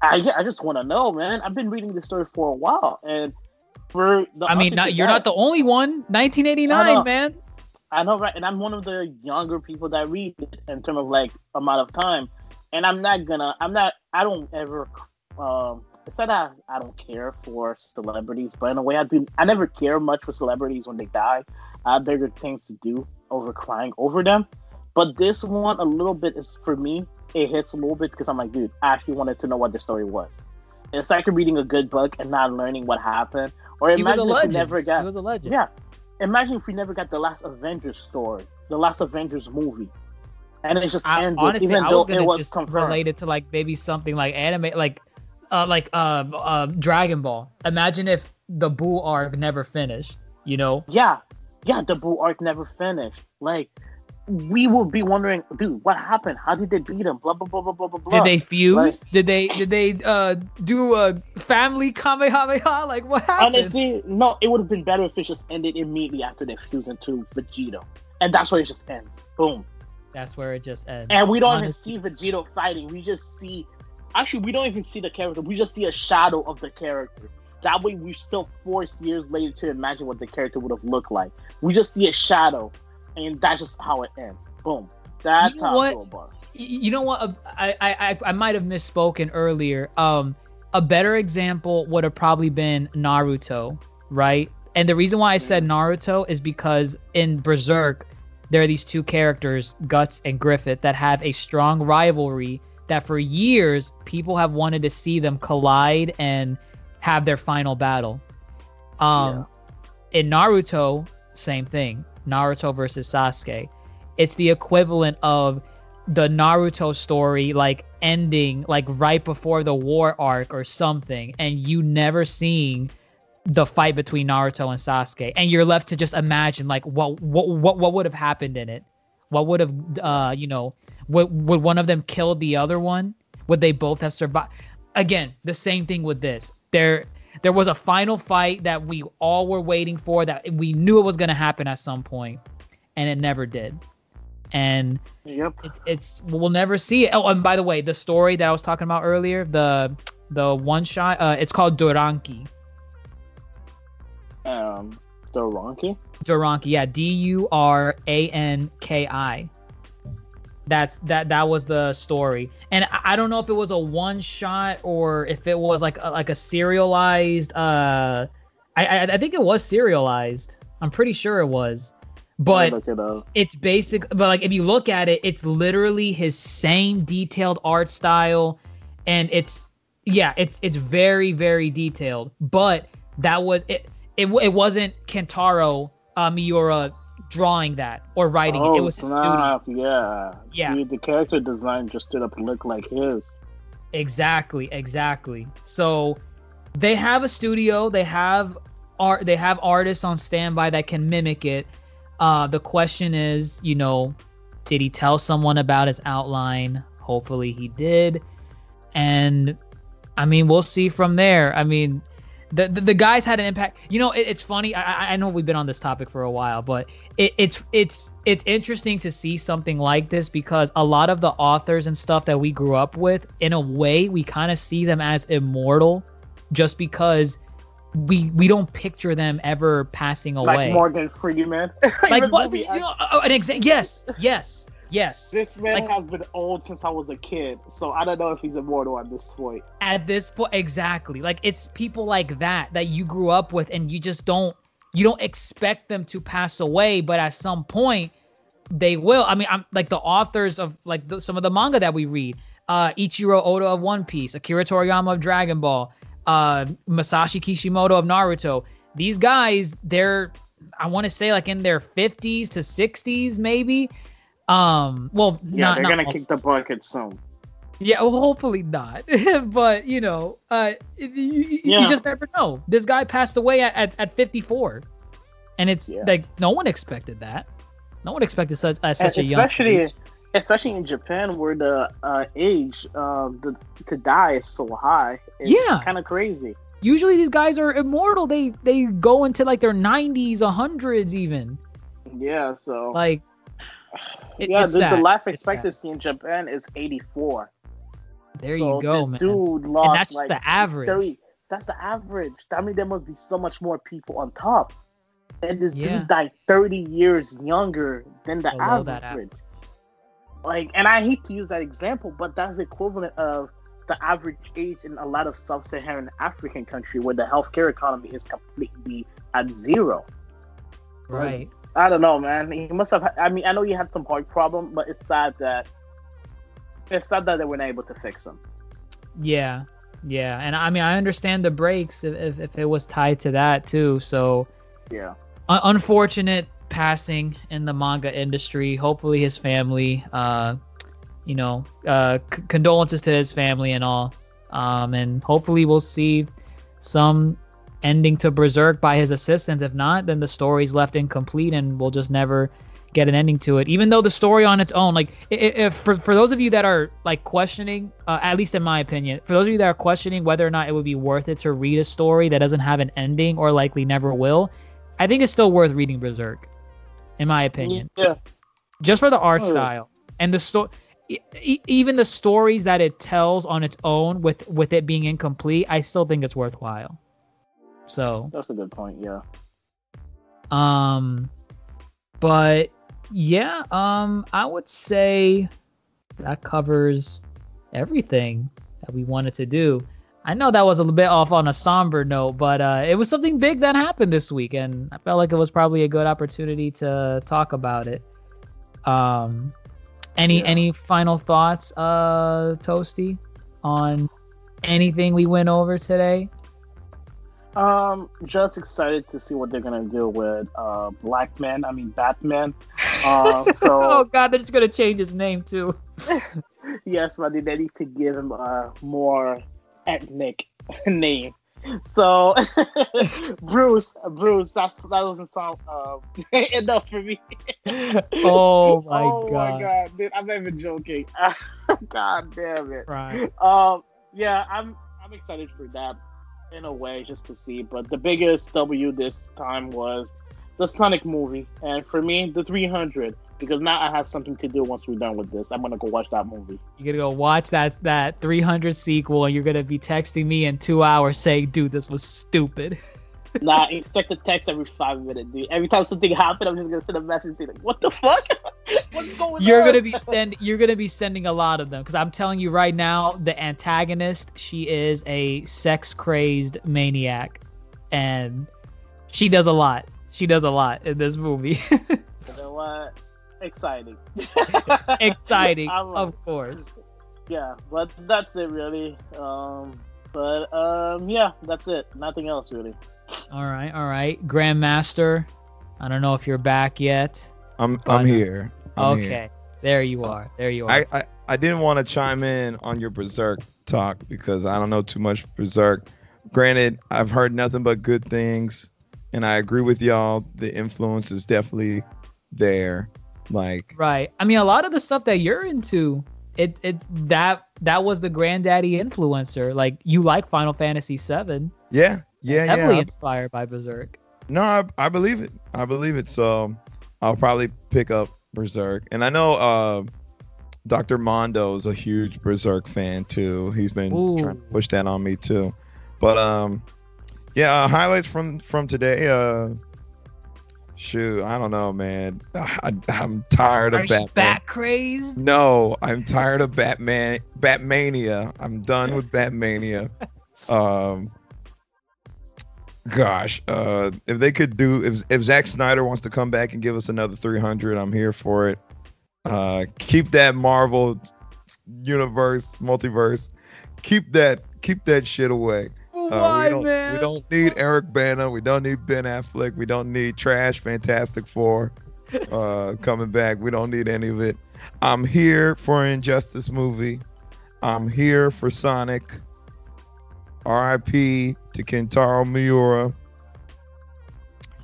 I yeah, I just want to know, man. I've been reading this story for a while, and for the I mean, not, you're not the only one. 1989, I man. I know, right? And I'm one of the younger people that read it in terms of like amount of time. And I'm not gonna, I'm not, I don't ever, um, it's not that I don't care for celebrities, but in a way I do, I never care much for celebrities when they die. I have bigger things to do over crying over them. But this one, a little bit is for me, it hits a little bit because I'm like, dude, I actually wanted to know what the story was. It's like reading a good book and not learning what happened. Or He imagine if we never got He was a legend. yeah. Imagine if we never got the last Avengers story, the last Avengers movie, and it just I, ended, honestly, even I though was gonna it was confirmed. relate it to like maybe something like anime, like uh, like uh, uh, Dragon Ball. Imagine if the Boo arc never finished. You know, Yeah, yeah, the Boo arc never finished. Like, we would be wondering, dude, what happened? How did they beat him? Blah blah blah blah blah blah. blah. did they fuse? Like- did they did they uh do a family kamehameha? Like what happened? Honestly, no. It would have been better if it just ended immediately after they fused into Vegito, and that's where it just ends. Boom. That's where it just ends. And we don't Honestly. even see Vegito fighting. We just see, actually, we don't even see the character. We just see a shadow of the character. That way, we're still forced years later to imagine what the character would have looked like. We just see a shadow, and that's just how it ends. Boom. That's You know how what? I feel about it. You know what I, I I- I might have misspoken earlier um a better example would have probably been naruto right and the reason why i said naruto is because in berserk there are these two characters guts and griffith that have a strong rivalry that for years people have wanted to see them collide and have their final battle. Um in naruto same thing. Naruto versus sasuke. It's the equivalent of the Naruto story like ending like right before the war arc or something and you never seeing the fight between Naruto and Sasuke. And you're left to just imagine like what what what, what would have happened in it? What would have uh you know would would one of them kill the other one would they both have survived again the same thing with this there there was a final fight that we all were waiting for that we knew it was going to happen at some point and it never did and Yep. it's, it's we'll never see it. Oh, and by the way, the story that I was talking about earlier, the the one shot, uh, it's called Duranki. Um, the Ronki. Duranki, yeah, D U R A N K I. That's that that was the story, and I, don't know if it was a one shot or if it was like a, like a serialized. Uh, I, I I think it was serialized. I'm pretty sure it was, but it it's basic but like if you look at it it's literally his same detailed art style and it's yeah it's it's very very detailed but that was it. It, it wasn't Kentaro uh, Miura drawing that or writing oh, it. It was his studio. yeah. Yeah. The character design just stood up and looked like his. Exactly, exactly. So they have a studio, they have art, they have artists on standby that can mimic it. Uh, the question is, you know, did he tell someone about his outline? Hopefully he did. And I mean, we'll see from there. I mean, the the, the guys had an impact. You know, it, it's funny. I, I know we've been on this topic for a while, but it, it's it's it's interesting to see something like this because a lot of the authors and stuff that we grew up with, in a way, we kind of see them as immortal, just because we we don't picture them ever passing away. Like Morgan Freeman. Like what? You know, uh, an example. Yes, yes, yes. This man Like- has been old since I was a kid, so I don't know if he's immortal at this point. at this point exactly like it's people like that that you grew up with and you just don't you don't expect them to pass away but at some point they will i mean i'm like the authors of like the, some of the manga that we read uh ichiro oda of one piece akira toriyama of dragon ball uh masashi kishimoto of naruto these guys they're i want to say like in their 50s to 60s maybe um well Yeah, not, they're not gonna all- kick the bucket soon. yeah, well, hopefully not. but you know, uh, you, you, Yeah. you just never know. This guy passed away at, at, at 54, and it's Yeah. like no one expected that. No one expected such at such And a young especially age. especially in Japan where the uh, age um, the, to die is so high. It's Yeah. kind of crazy. Usually these guys are immortal. They they go into like their 90s, 100s even. Yeah, so Like, it- yeah, the, the life expectancy in Japan is 84. There so you go, this man. Dude lost And that's like the average. 30 that's the average. I mean, there must be so much more people on top. And this Yeah. dude died 30 years younger than the average. that Like, and I hate to use that example, but that's the equivalent of the average age in a lot of sub-Saharan African country where the healthcare economy is completely at zero. Right. I don't know, man. He must have. I mean, I know he had some heart problem, but it's sad that it's sad that they weren't able to fix him. Yeah. Yeah. And I mean, I understand the breaks if, if, if it was tied to that too. So, Yeah. un- unfortunate passing in the manga industry. Hopefully, his family, uh, you know, uh, c- condolences to his family and all. Um, and hopefully, we'll see some ending to Berserk by his assistant. If not, then the story's left incomplete, and we'll just never get an ending to it. Even though the story on its own, like, if for for those of you that are like questioning, uh, at least in my opinion, for those of you that are questioning whether or not it would be worth it to read a story that doesn't have an ending or likely never will, I think it's still worth reading Berserk, in my opinion, Yeah. just for the art Oh. style and the story. Even the stories that it tells on its own, with with it being incomplete, I still think it's worthwhile. So, That's a good point. Yeah. um, but yeah, um, I would say that covers everything that we wanted to do. I know that was a little bit off on a somber note, but uh, it was something big that happened this week, and I felt like it was probably a good opportunity to talk about it. Um, any Yeah. any final thoughts, uh, Toasty, on anything we went over today? Um, just excited to see what they're gonna do with uh Black Man. I mean Batman. Uh, oh God, they're just gonna change his name too. yes, but they need to give him a more ethnic name. So Bruce, Bruce, that's that doesn't sound uh, enough for me. Oh my oh God. my god, dude, I'm not even joking. god damn it. Right. Um, yeah, I'm I'm excited for that in a way, just to see. But the biggest W this time was the Sonic movie, and for me, the 300, because now I have something to do once we're done with this. I'm gonna go watch that movie. You're gonna go watch that that 300 sequel, and you're gonna be texting me in two hours saying, "Dude, this was stupid." Nah, expect a text every five minutes, dude. Every time something happens, I'm just gonna send a message and say like, "What the fuck? What's going You're on?" gonna be send you're gonna be sending a lot of them because I'm telling you right now, the antagonist, she is a sex crazed maniac, and she does a lot. She does a lot in this movie. You know what? Exciting. Exciting, of course. yeah, but that's it really. Um, but um, yeah, that's it. Nothing else really. All right, all right. Grandmaster, I don't know if you're back yet. I'm But- uh, I'm here. I'm okay, here. there you are. There you are. I, I I didn't want to chime in on your Berserk talk because I don't know too much Berserk. Granted, I've heard nothing but good things, and I agree with y'all. The influence is definitely there. Like, Right. I mean, a lot of the stuff that you're into, it it that that was the granddaddy influencer. Like you like Final Fantasy VII. yeah, yeah, heavily yeah. inspired by Berserk. No, I, I believe it. I believe it. So I'll probably pick up Berserk. And I know uh, Dr. Mondo is a huge Berserk fan too. He's been Ooh. trying to push that on me too. But um, yeah, uh, highlights from from today. Uh, shoot, I don't know, man. I, I'm tired Are of you Batman. bat crazed? No, I'm tired of Batman. Batmania. I'm done with Batmania. Um, gosh, uh, if they could do, if if Zack Snyder wants to come back and give us another 300, I'm here for it. Uh, keep that Marvel universe, multiverse. Keep that, keep that shit away. Uh, Why, we don't, man? We don't need Eric Bana. We don't need Ben Affleck. We don't need trash Fantastic Four uh, coming back. We don't need any of it. I'm here for an Injustice movie. I'm here for Sonic. R.I.P. to Kentaro Miura.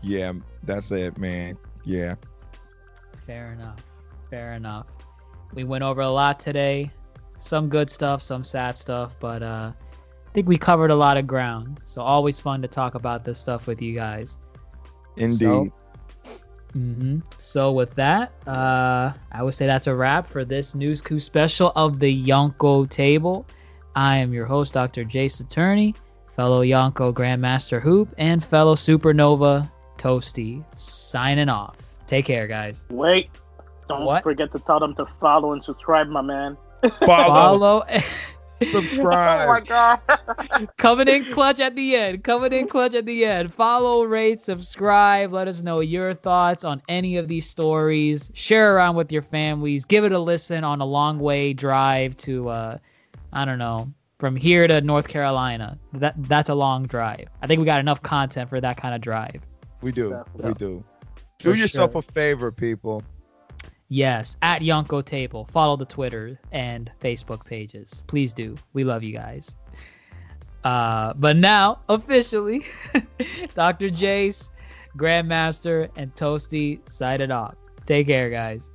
Yeah, that's it, man. Yeah. Fair enough. Fair enough. We went over a lot today. Some good stuff, some sad stuff, but uh, I think we covered a lot of ground. So always fun to talk about this stuff with you guys. Indeed. So- hmm So with that, uh, I would say that's a wrap for this News Coo special of the Yonko Table. I am your host, Dr. Jace Attorney, fellow Yonko Grandmaster Hoop, and fellow Supernova Toasty. Signing off. Take care, guys. Wait, don't What? forget to tell them to follow and subscribe, my man. Follow, Follow. subscribe. Oh my god. Coming in clutch at the end. Coming in clutch at the end. Follow, rate, subscribe. Let us know your thoughts on any of these stories. Share around with your families. Give it a listen on a long way drive to, uh, I don't know, from here to North Carolina. That that's a long drive. I think we got enough content for that kind of drive. We do. Definitely. We do. For Do yourself sure. a favor, people. Yes, at Yonko Table. Follow the Twitter and Facebook pages. Please do. We love you guys. Uh, but now, officially, Dr. Jace, Grandmaster, and Toasty sign it off. Take care, guys.